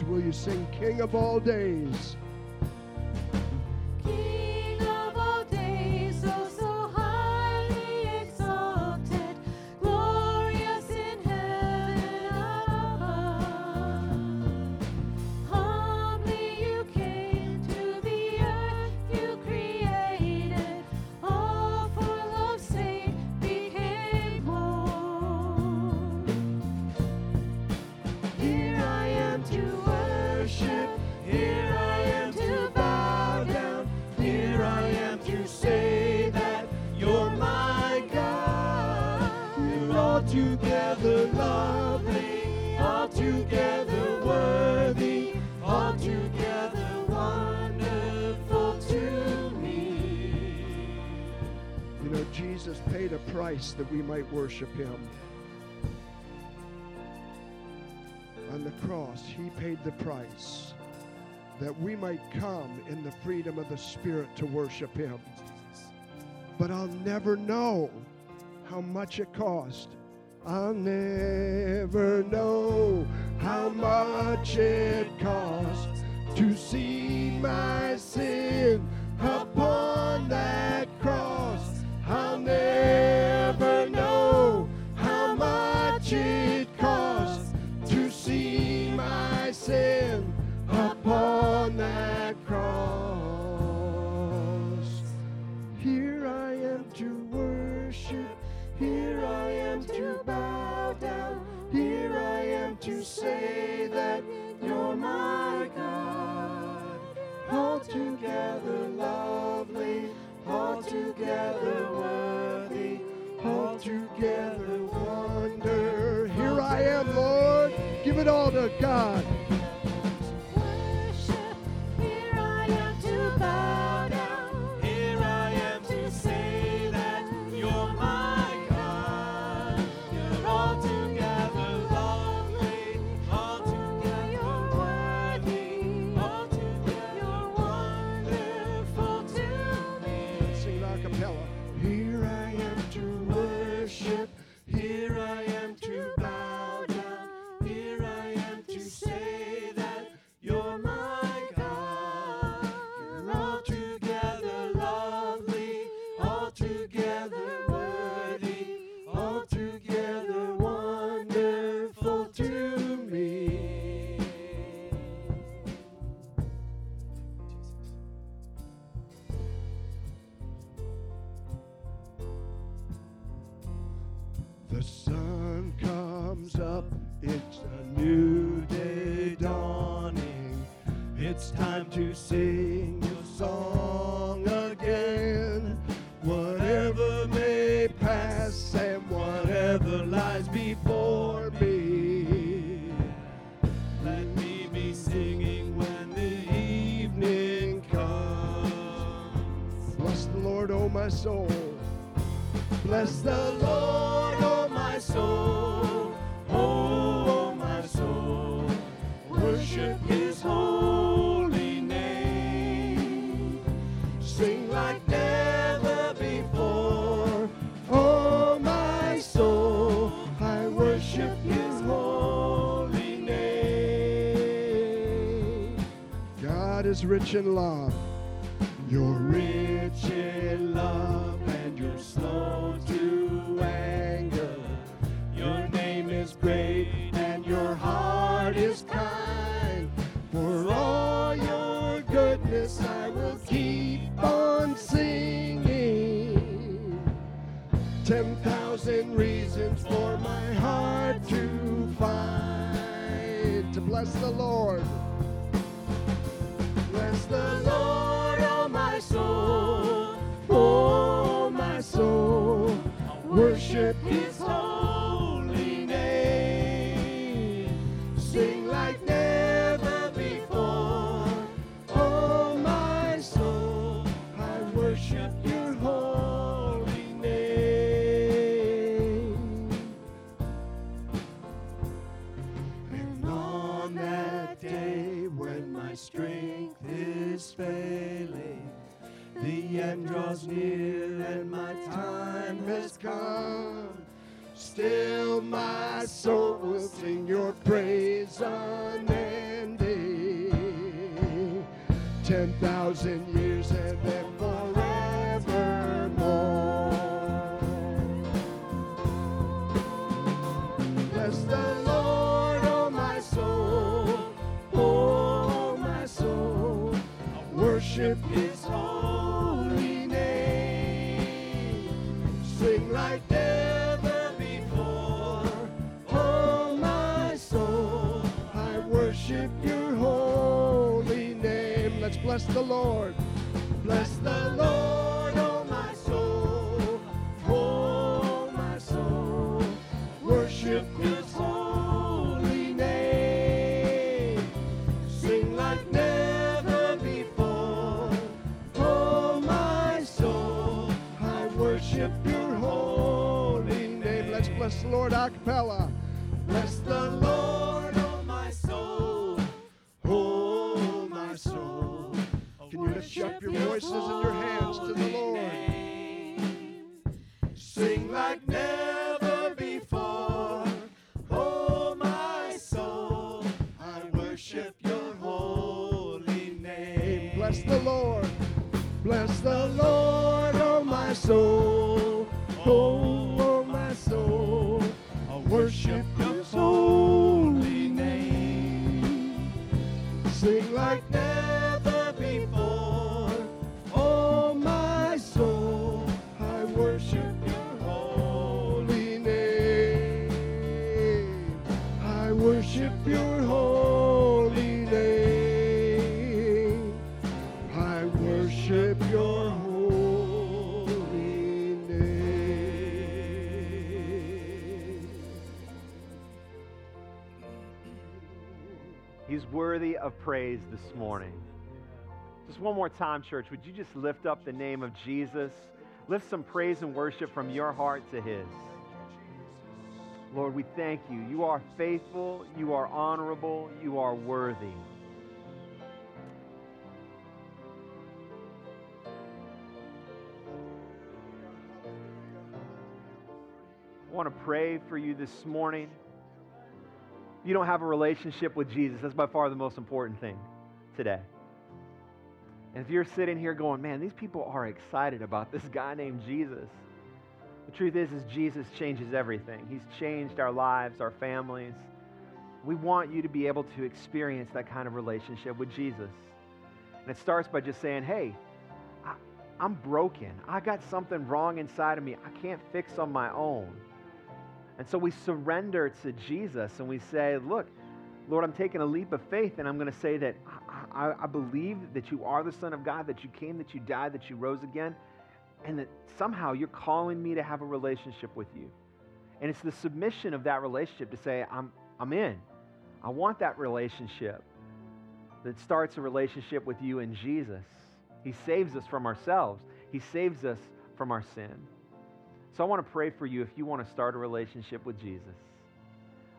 will you sing King of all days? we might worship him. On the cross, he paid the price that we might come in the freedom of the Spirit to worship him. But I'll never know how much it cost. I'll never know how much it cost to see my sin upon that cross. I'll never sin upon that cross. Here I am to worship, here I am to bow down, here I am to say that you're my God. Altogether lovely, altogether worthy, altogether wonder. Here I am, Lord. Give it all to God. Rich in love. Still, my soul will sing your praise the Lord. Bless the Lord, oh my soul, oh my soul. Worship His holy name. Sing like never before, oh my soul. I worship your holy name. Let's bless the Lord a cappella. Worthy of praise this morning. Just one more time, church. Would you just lift up the name of Jesus? Lift some praise and worship from your heart to His. Lord, we thank you. You are faithful, you are honorable, you are worthy. I want to pray for you this morning. You don't have a relationship with Jesus, that's by far the most important thing today. And if you're sitting here going, man, these people are excited about this guy named Jesus. The truth is, is Jesus changes everything. He's changed our lives, our families. We want you to be able to experience that kind of relationship with Jesus. And it starts by just saying, hey, I, I'm broken. I got something wrong inside of me. I can't fix on my own. And so we surrender to Jesus and we say, Look, Lord, I'm taking a leap of faith and I'm going to say that I, I, believe that you are the Son of God, that you came, that you died, that you rose again, and that somehow you're calling me to have a relationship with you. And it's the submission of that relationship to say, I'm, I'm in. I want that relationship that starts a relationship with you and Jesus. He saves us from ourselves, He saves us from our sin. So I want to pray for you if you want to start a relationship with Jesus.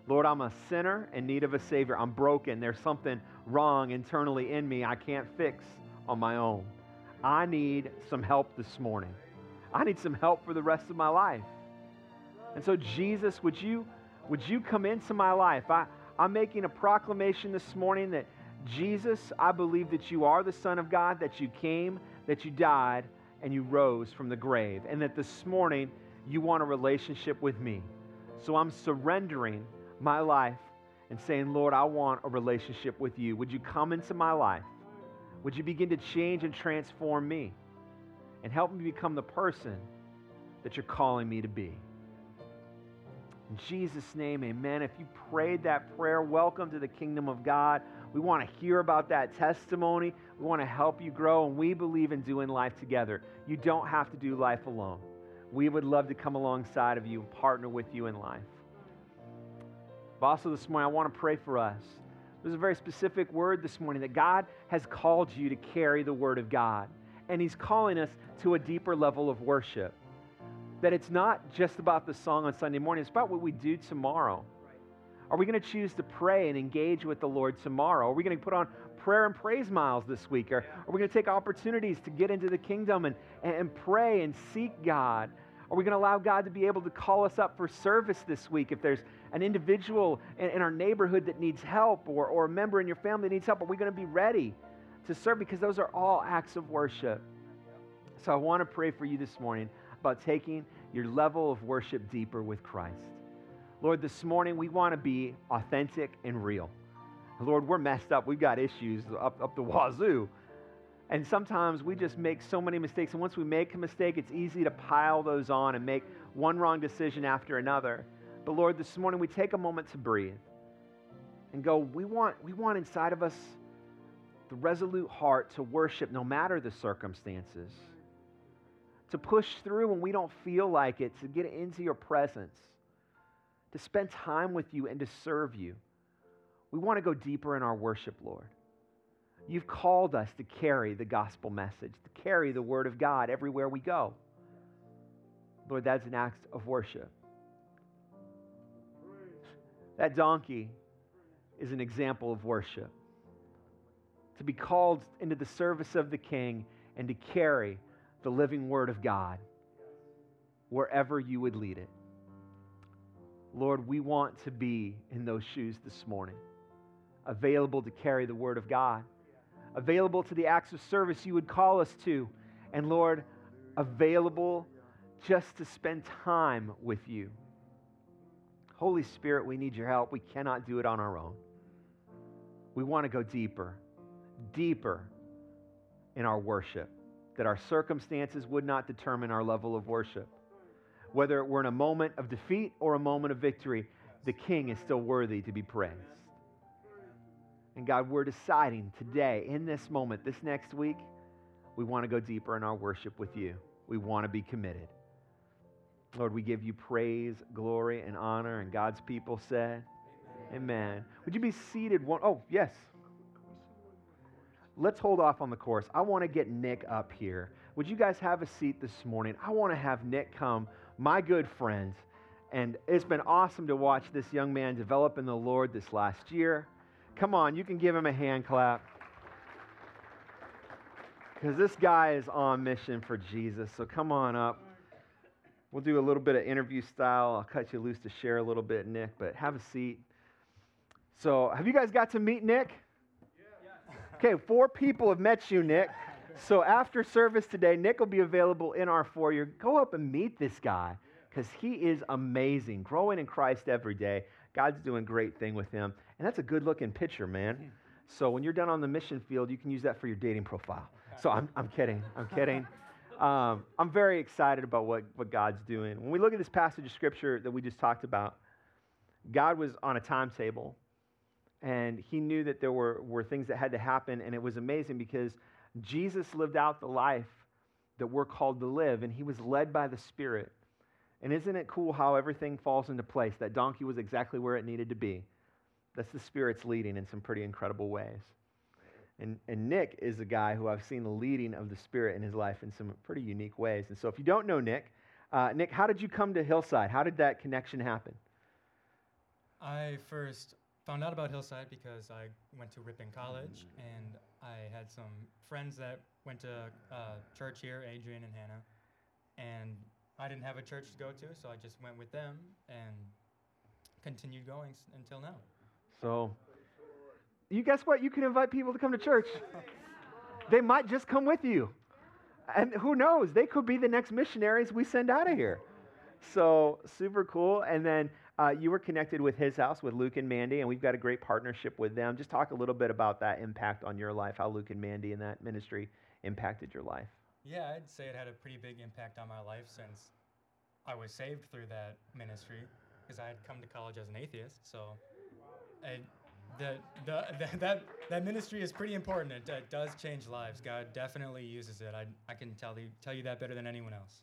Lord, I'm a sinner in need of a Savior. I'm broken. There's something wrong internally in me I can't fix on my own. I need some help this morning. I need some help for the rest of my life. And so, Jesus, would you, would you come into my life? I, I'm making a proclamation this morning that Jesus, I believe that you are the Son of God, that you came, that you died, and you rose from the grave, and that this morning you want a relationship with me. So I'm surrendering my life and saying, Lord, I want a relationship with you. Would you come into my life? Would you begin to change and transform me and help me become the person that you're calling me to be? In Jesus' name, amen. If you prayed that prayer, welcome to the kingdom of God. We want to hear about that testimony. We want to help you grow, and we believe in doing life together. You don't have to do life alone. We would love to come alongside of you and partner with you in life. But also this morning, I want to pray for us. There's a very specific word this morning that God has called you to carry the word of God. And He's calling us to a deeper level of worship. That it's not just about the song on Sunday morning, it's about what we do tomorrow. Are we going to choose to pray and engage with the Lord tomorrow? Are we going to put on prayer and praise miles this week? Or are we going to take opportunities to get into the kingdom and, and pray and seek God? Are we going to allow God to be able to call us up for service this week if there's an individual in, in our neighborhood that needs help or, or a member in your family that needs help? Are we going to be ready to serve? Because those are all acts of worship. So I want to pray for you this morning about taking your level of worship deeper with Christ. Lord, this morning we want to be authentic and real. Lord, we're messed up. We've got issues up, up the wazoo. And sometimes we just make so many mistakes. And once we make a mistake, it's easy to pile those on and make one wrong decision after another. But Lord, this morning we take a moment to breathe and go, we want, we want inside of us the resolute heart to worship no matter the circumstances, to push through when we don't feel like it, to get into your presence, to spend time with you and to serve you. We want to go deeper in our worship, Lord. You've called us to carry the gospel message, to carry the word of God everywhere we go. Lord, that's an act of worship. That donkey is an example of worship. To be called into the service of the king and to carry the living word of God wherever you would lead it. Lord, we want to be in those shoes this morning, available to carry the word of God, available to the acts of service you would call us to, and Lord, available just to spend time with you. Holy Spirit, we need your help. We cannot do it on our own. We want to go deeper, deeper in our worship, that our circumstances would not determine our level of worship. Whether we're in a moment of defeat or a moment of victory, the King is still worthy to be praised. And God, we're deciding today, in this moment, this next week, we want to go deeper in our worship with you. We want to be committed. Lord, we give you praise, glory, and honor. And God's people said, Amen. Amen. Would you be seated? One, oh, yes. Let's hold off on the chorus. I want to get Nick up here. Would you guys have a seat this morning? I want to have Nick come, my good friend. And it's been awesome to watch this young man develop in the Lord this last year. Come on, you can give him a hand clap. Because this guy is on mission for Jesus. So come on up. We'll do a little bit of interview style. I'll cut you loose to share a little bit, Nick, but have a seat. So, have you guys got to meet Nick? Okay, four people have met you, Nick. So, after service today, Nick will be available in our foyer. Go up and meet this guy because he is amazing, growing in Christ every day. God's doing great thing with him. And that's a good looking picture, man. So, when you're done on the mission field, you can use that for your dating profile. So, I'm, I'm kidding. I'm kidding. Um, I'm very excited about what, what God's doing. When we look at this passage of scripture that we just talked about, God was on a timetable and he knew that there were, were things that had to happen. And it was amazing because Jesus lived out the life that we're called to live, and he was led by the Spirit. And isn't it cool how everything falls into place? That donkey was exactly where it needed to be. That's the Spirit's leading in some pretty incredible ways. And, and Nick is a guy who I've seen the leading of the Spirit in his life in some pretty unique ways. And so if you don't know Nick, uh, Nick, how did you come to Hillside? How did that connection happen? I first found out about Hillside because I went to Ripon College and I had some friends that went to uh, church here, Adrian and Hannah, and I didn't have a church to go to, so I just went with them and continued going until now. So, you guess what? You can invite people to come to church. they might just come with you. And who knows? They could be the next missionaries we send out of here. So, super cool. And then uh, you were connected with his house, with Luke and Mandy, and we've got a great partnership with them. Just talk a little bit about that impact on your life, how Luke and Mandy and that ministry impacted your life. Yeah, I'd say it had a pretty big impact on my life since I was saved through that ministry because I had come to college as an atheist. So I, the, the, the, that, that ministry is pretty important. It, it does change lives. God definitely uses it. I, I can tell you, tell you that better than anyone else.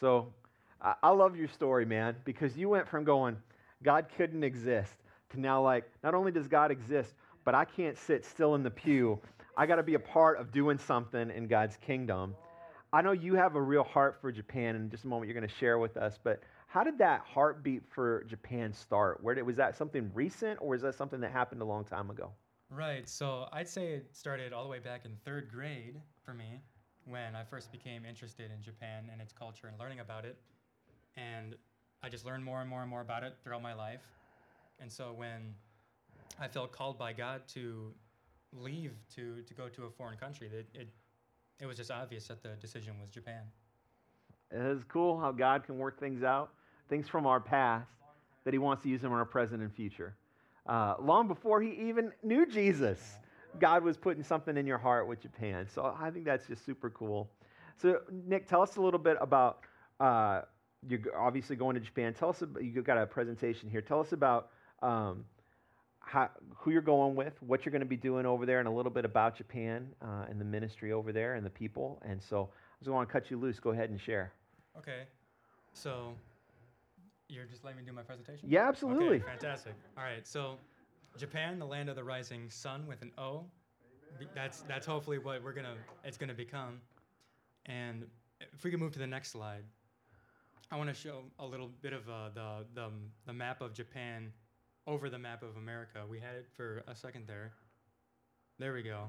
So I I love your story, man, because you went from going, God couldn't exist, to now like, not only does God exist, but I can't sit still in the pew. I got to be a part of doing something in God's kingdom. I know you have a real heart for Japan, and in just a moment you're going to share with us, but how did that heartbeat for Japan start? Where did, was that something recent, or was that something that happened a long time ago? Right. So I'd say it started all the way back in third grade for me when I first became interested in Japan and its culture and learning about it. And I just learned more and more and more about it throughout my life. And so when I felt called by God to leave to, to go to a foreign country, that it, it was just obvious that the decision was Japan. It is cool how God can work things out, things from our past, that He wants to use in our present and future. Uh, long before He even knew Jesus, God was putting something in your heart with Japan. So I think that's just super cool. So, Nick, tell us a little bit about uh, you're obviously going to Japan. Tell us about, you got a presentation here. Tell us about um, how, who you're going with, what you're going to be doing over there, and a little bit about Japan uh, and the ministry over there and the people. And so I just want to cut you loose. Go ahead and share. Okay. So you're just letting me do my presentation? Yeah, absolutely. Okay, fantastic. All right, so Japan, the land of the rising sun with an O. That's that's hopefully what we're gonna it's gonna become. And if we can move to the next slide, I want to show a little bit of uh, the the the map of Japan over the map of America. We had it for a second there. There we go,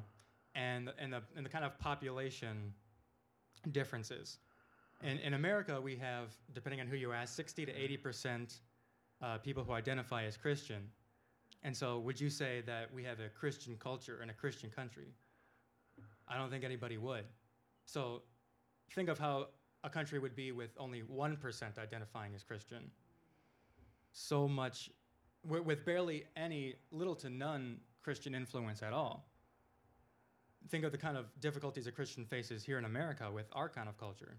and and the and the kind of population differences. In, in America, we have, depending on who you ask, 60 to 80 percent uh, people who identify as Christian. And so, would you say that we have a Christian culture in a Christian country? I don't think anybody would. So, think of how a country would be with only 1% identifying as Christian. So much, with, barely any, little to none Christian influence at all. Think of the kind of difficulties a Christian faces here in America with our kind of culture.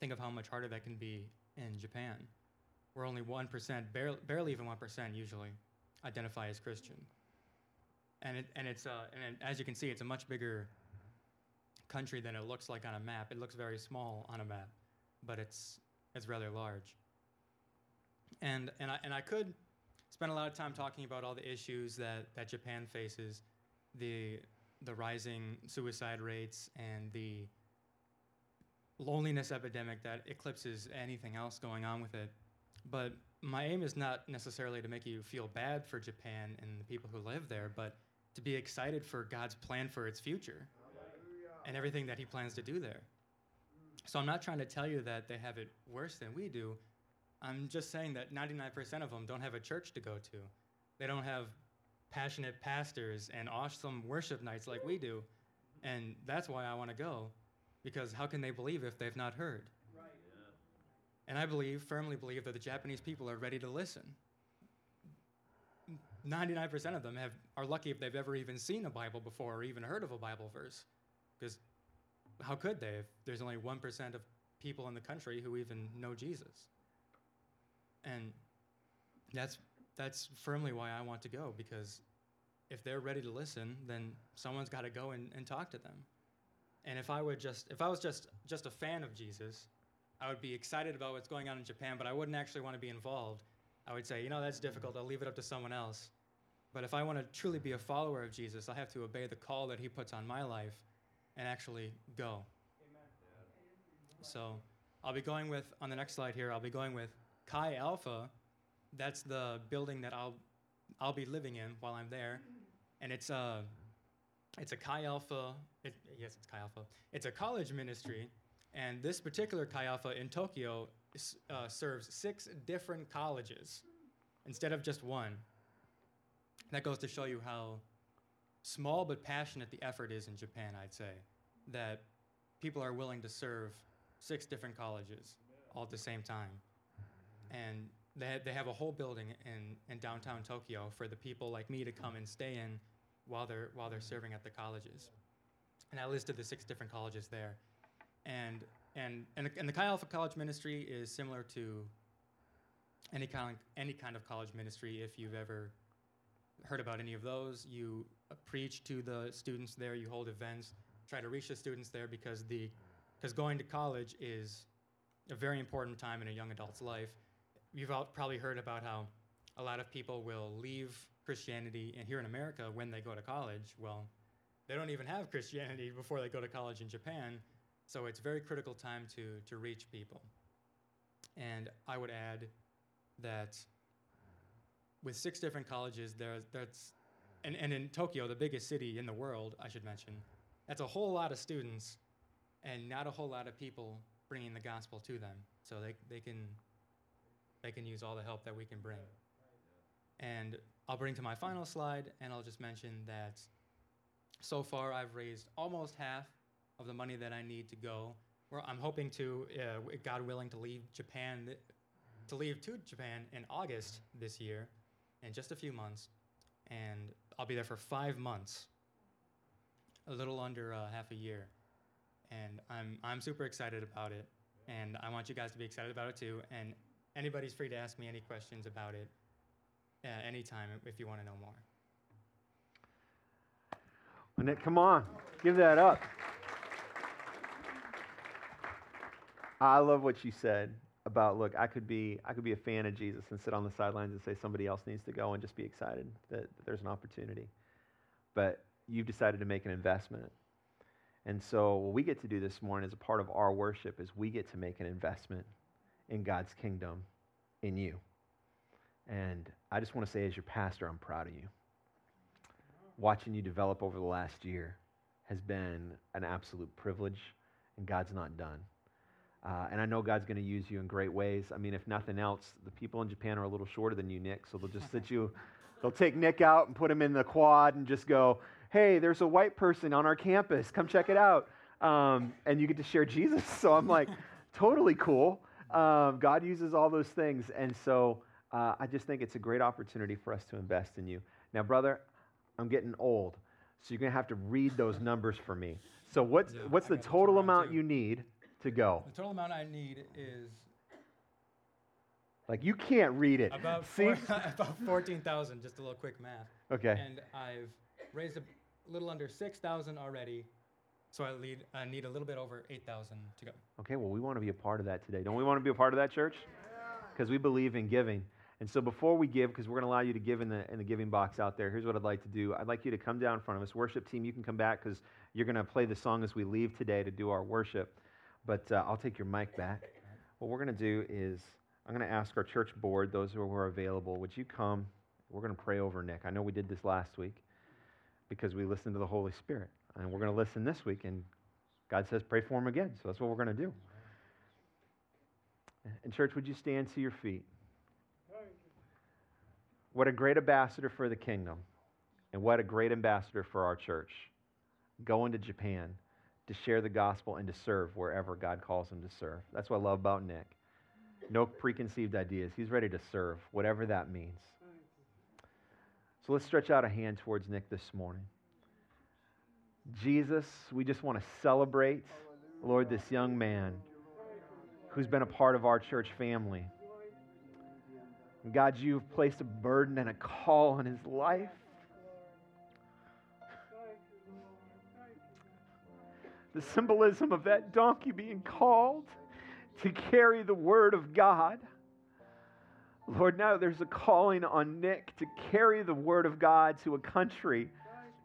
Think of how much harder that can be in Japan, where only 1%, barely, barely even 1% usually, identify as Christian. And, it, and, it's, uh, and it- as you can see, it's a much bigger country than it looks like on a map. It looks very small on a map, but it's, it's rather large. And, and, I, and I could spend a lot of time talking about all the issues that, that Japan faces, the, the rising suicide rates and the loneliness epidemic that eclipses anything else going on with it. But my aim is not necessarily to make you feel bad for Japan and the people who live there, but to be excited for God's plan for its future and everything that He plans to do there. So I'm not trying to tell you that they have it worse than we do. I'm just saying that 99% of them don't have a church to go to. They don't have passionate pastors and awesome worship nights like we do. And that's why I want to go, because how can they believe if they've not heard? And I believe, firmly believe, that the Japanese people are ready to listen. 99% of them have, are lucky if they've ever even seen a Bible before or even heard of a Bible verse. Because how could they if there's only 1% of people in the country who even know Jesus? And that's, that's firmly why I want to go, because if they're ready to listen, then someone's got to go and, and talk to them. And if I would just, if I was just, just a fan of Jesus, I would be excited about what's going on in Japan, but I wouldn't actually want to be involved. I would say, you know, that's difficult. I'll leave it up to someone else. But if I want to truly be a follower of Jesus, I have to obey the call that he puts on my life and actually go. So I'll be going with, on the next slide here, I'll be going with Chi Alpha, that's the building that I'll I'll be living in while I'm there, and it's a it's a Chi Alpha. It, yes, it's Chi Alpha. It's a college ministry, and this particular Chi Alpha in Tokyo uh, serves six different colleges instead of just one. That goes to show you how small but passionate the effort is in Japan. I'd say that people are willing to serve six different colleges all at the same time, and they, they have a whole building in, in downtown Tokyo for the people like me to come and stay in while they're while they're serving at the colleges. And I listed the six different colleges there, and and and the, and the Chi Alpha College Ministry is similar to any kind any kind of college ministry. If you've ever heard about any of those, you preach to the students there. You hold events, try to reach the students there because the because going to college is a very important time in a young adult's life. You've all probably heard about how a lot of people will leave Christianity and here in America when they go to college. Well, they don't even have Christianity before they go to college in Japan, so it's very critical time to to reach people. And I would add that with six different colleges, there that's and, and in Tokyo, the biggest city in the world, I should mention, that's a whole lot of students and not a whole lot of people bringing the gospel to them. So they, they can they can use all the help that we can bring. And I'll bring to my final slide, and I'll just mention that so far I've raised almost half of the money that I need to go. Where I'm hoping to, uh, God willing, to leave Japan, to leave to Japan in August this year, in just a few months, and I'll be there for five months, a little under uh, half a year, and I'm I'm super excited about it, and I want you guys to be excited about it too. And anybody's free to ask me any questions about it uh, anytime if you want to know more. Nick, come on, give that up. I love what you said about look, I could be I could be a fan of Jesus and sit on the sidelines and say somebody else needs to go and just be excited that, that there's an opportunity. But you've decided to make an investment. And so what we get to do this morning as a part of our worship is we get to make an investment in God's kingdom in you. And I just want to say as your pastor, I'm proud of you. Watching you develop over the last year has been an absolute privilege, and God's not done. Uh, and I know God's going to use you in great ways. I mean, if nothing else, the people in Japan are a little shorter than you, Nick. So they'll just sit you, they'll take Nick out and put him in the quad and just go, hey, there's a white person on our campus. Come check it out. Um, and you get to share Jesus. So I'm like, totally cool. Um, God uses all those things. And so uh, I just think it's a great opportunity for us to invest in you. Now, brother, I'm getting old. So you're going to have to read those numbers for me. So what's, Yeah, what's I the total amount too. you need to go? The total amount I need is Like you can't read it. about four, about fourteen thousand. Just a little quick math. Okay. And I've raised a little under six thousand already, so I need I need a little bit over eight thousand to go. Okay, well, we want to be a part of that today. Don't we want to be a part of that, church? Because we believe in giving. And so before we give, because we're going to allow you to give in the, in the giving box out there, here's what I'd like to do. I'd like you to come down in front of us. Worship team, you can come back because you're going to play the song as we leave today to do our worship. But uh, I'll take your mic back. What we're going to do is I'm going to ask our church board, those who are available, would you come? We're going to pray over Nick. I know we did this last week because we listened to the Holy Spirit. And we're going to listen this week, and God says pray for him again. So that's what we're going to do. And, church, would you stand to your feet? What a great ambassador for the kingdom, and what a great ambassador for our church. Going to Japan to share the gospel and to serve wherever God calls him to serve. That's what I love about Nick. No preconceived ideas. He's ready to serve, whatever that means. So let's stretch out a hand towards Nick this morning. Jesus, we just want to celebrate, Lord, this young man who's been a part of our church family. God, you've placed a burden and a call on his life. The symbolism of that donkey being called to carry the word of God. Lord, now there's a calling on Nick to carry the word of God to a country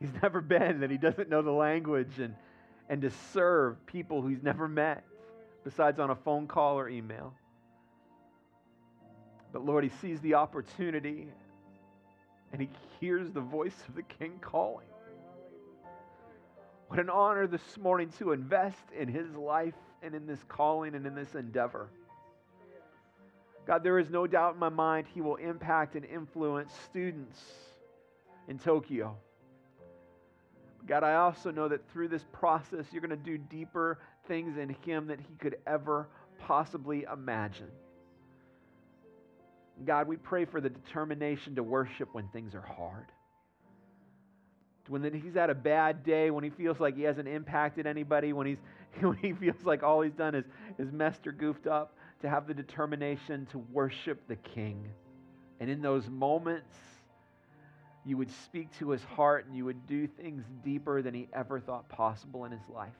he's never been, that he doesn't know the language, and, and to serve people who he's never met, besides on a phone call or email. But Lord, he sees the opportunity and he hears the voice of the king calling. What an honor this morning to invest in his life and in this calling and in this endeavor. God, there is no doubt in my mind he will impact and influence students in Tokyo. God, I also know that through this process, you're going to do deeper things in him that he could ever possibly imagine. God, we pray for the determination to worship when things are hard. When he's had a bad day, when he feels like he hasn't impacted anybody, when, he's, when he feels like all he's done is, is messed or goofed up, to have the determination to worship the King. And in those moments, you would speak to his heart and you would do things deeper than he ever thought possible in his life.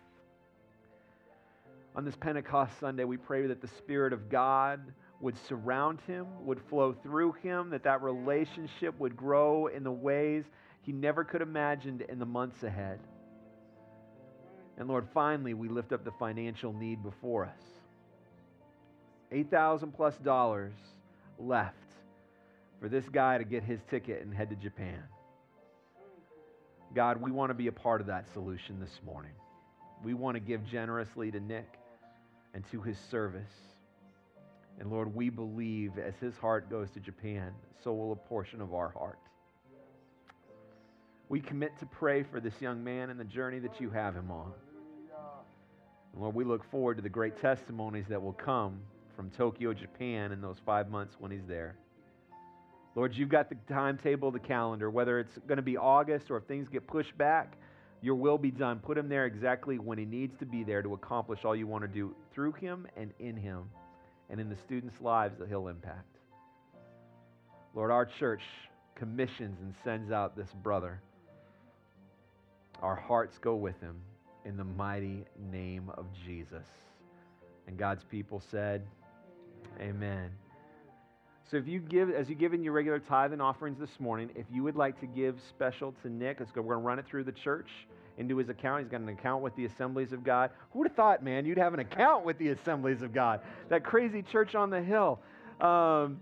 On this Pentecost Sunday, we pray that the Spirit of God would surround him, would flow through him, that that relationship would grow in the ways he never could imagine in the months ahead. And Lord, finally, we lift up the financial need before us. 8,000 plus dollars left for this guy to get his ticket and head to Japan. God, we want to be a part of that solution this morning. We want to give generously to Nick and to his service. And Lord, we believe as his heart goes to Japan, so will a portion of our heart. We commit to pray for this young man and the journey that you have him on. And Lord, we look forward to the great testimonies that will come from Tokyo, Japan in those five months when he's there. Lord, you've got the timetable, the calendar, whether it's going to be August or if things get pushed back, your will be done. Put him there exactly when he needs to be there to accomplish all you want to do through him and in him and in the students' lives that he'll impact. Lord, our church commissions and sends out this brother. Our hearts go with him in the mighty name of Jesus. And God's people said, Amen. So if you give, as you give in your regular tithe and offerings this morning, if you would like to give special to Nick, let's go, we're going to run it through the church into his account. He's got an account with the Assemblies of God. Who would have thought, man, you'd have an account with the Assemblies of God? That crazy church on the hill. Um,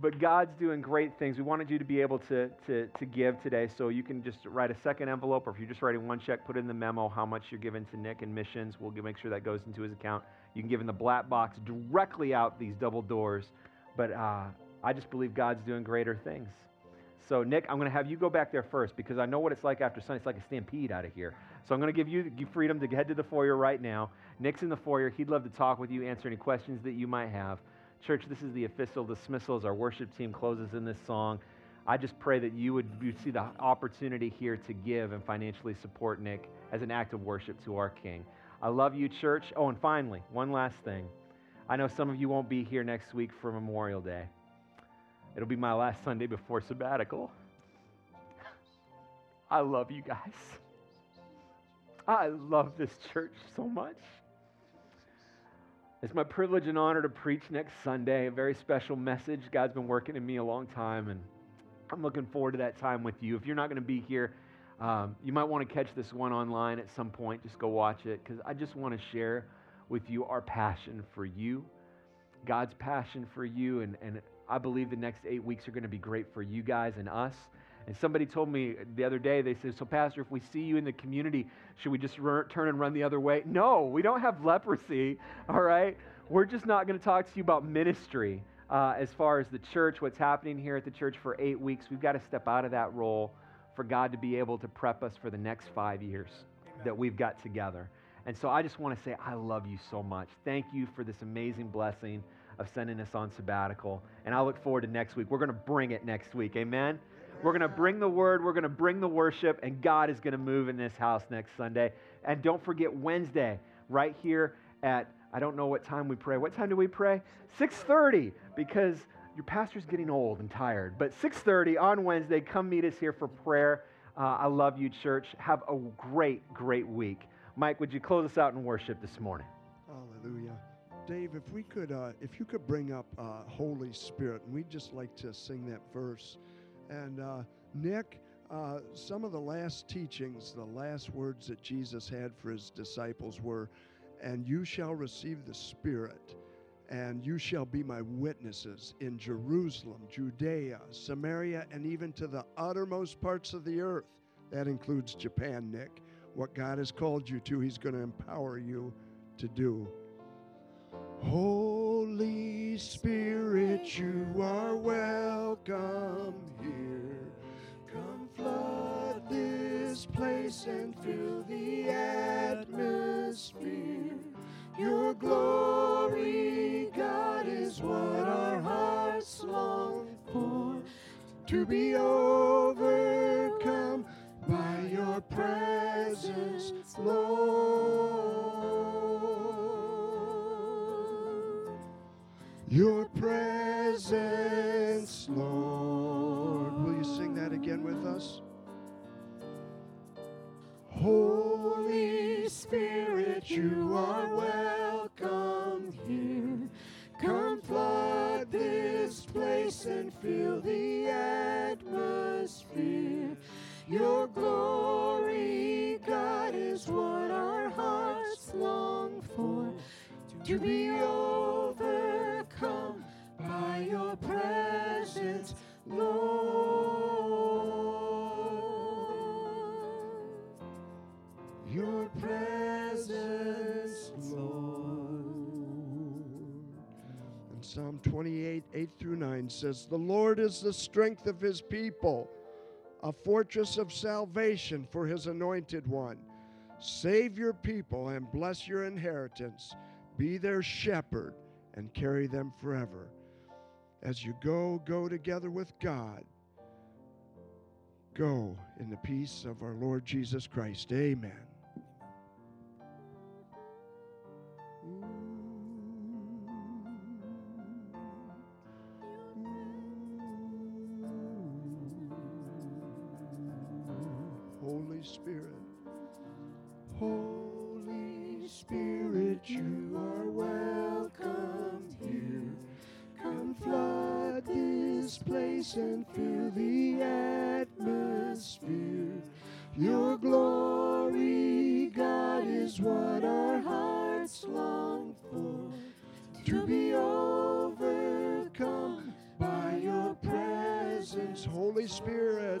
but God's doing great things. We wanted you to be able to, to, to give today, so you can just write a second envelope, or if you're just writing one check, put in the memo how much you're giving to Nick and missions. We'll make sure that goes into his account. You can give in the black box directly out these double doors. But uh, I just believe God's doing greater things. So, Nick, I'm going to have you go back there first because I know what it's like after Sunday. It's like a stampede out of here. So, I'm going to give you freedom to head to the foyer right now. Nick's in the foyer. He'd love to talk with you, answer any questions that you might have. Church, this is the official dismissal as our worship team closes in this song. I just pray that you would you see the opportunity here to give and financially support Nick as an act of worship to our King. I love you, church. Oh, and finally, one last thing. I know some of you won't be here next week for Memorial Day. It'll be my last Sunday before sabbatical. I love you guys. I love this church so much. It's my privilege and honor to preach next Sunday, a very special message. God's been working in me a long time, and I'm looking forward to that time with you. If you're not going to be here, um, you might want to catch this one online at some point. Just go watch it because I just want to share with you our passion for you, God's passion for you. And, and I believe the next eight weeks are going to be great for you guys and us. And somebody told me the other day, they said, So, Pastor, if we see you in the community, should we just run, turn and run the other way? No, we don't have leprosy, all right? We're just not going to talk to you about ministry uh, as far as the church, what's happening here at the church for eight weeks. We've got to step out of that role for God to be able to prep us for the next five years Amen. that we've got together. And so I just want to say, I love you so much. Thank you for this amazing blessing of sending us on sabbatical. And I look forward to next week. We're going to bring it next week. Amen? We're going to bring the word, we're going to bring the worship, and God is going to move in this house next Sunday. And don't forget Wednesday, right here at I don't know what time we pray. What time do we pray? 6:30 because your pastor's getting old and tired. But 6:30 on Wednesday, come meet us here for prayer. Uh, I love you, church. Have a great, great week. Mike, would you close us out in worship this morning? Hallelujah. Dave, if we could, uh, if you could bring up uh, Holy Spirit, and we'd just like to sing that verse. And uh, Nick, uh, some of the last teachings, the last words that Jesus had for his disciples were, "And you shall receive the Spirit." And you shall be my witnesses in Jerusalem, Judea, Samaria, and even to the uttermost parts of the earth. That includes Japan, Nick. What God has called you to, He's going to empower you to do. Holy Spirit, you are welcome here. Come flood this place and fill the atmosphere. Your glory, God, is what our hearts long for. To be by your presence, Lord. Your presence, Lord. Will you sing that again with us? Holy Spirit, you are welcome here. Come flood this place and fill the atmosphere. Your glory, God, is what our hearts long for. To be overcome by your presence, Lord. Your presence, Lord. And Psalm 28, 8 through 9 says, The Lord is the strength of his people, a fortress of salvation for his anointed one. Save your people and bless your inheritance. Be their shepherd and carry them forever. As you go, go together with God. Go in the peace of our Lord Jesus Christ. Amen. Spirit. Holy Spirit, you are welcome here. Come flood this place and fill the atmosphere. Your glory, God, is what our hearts long for. To be overcome by your presence, Holy Spirit.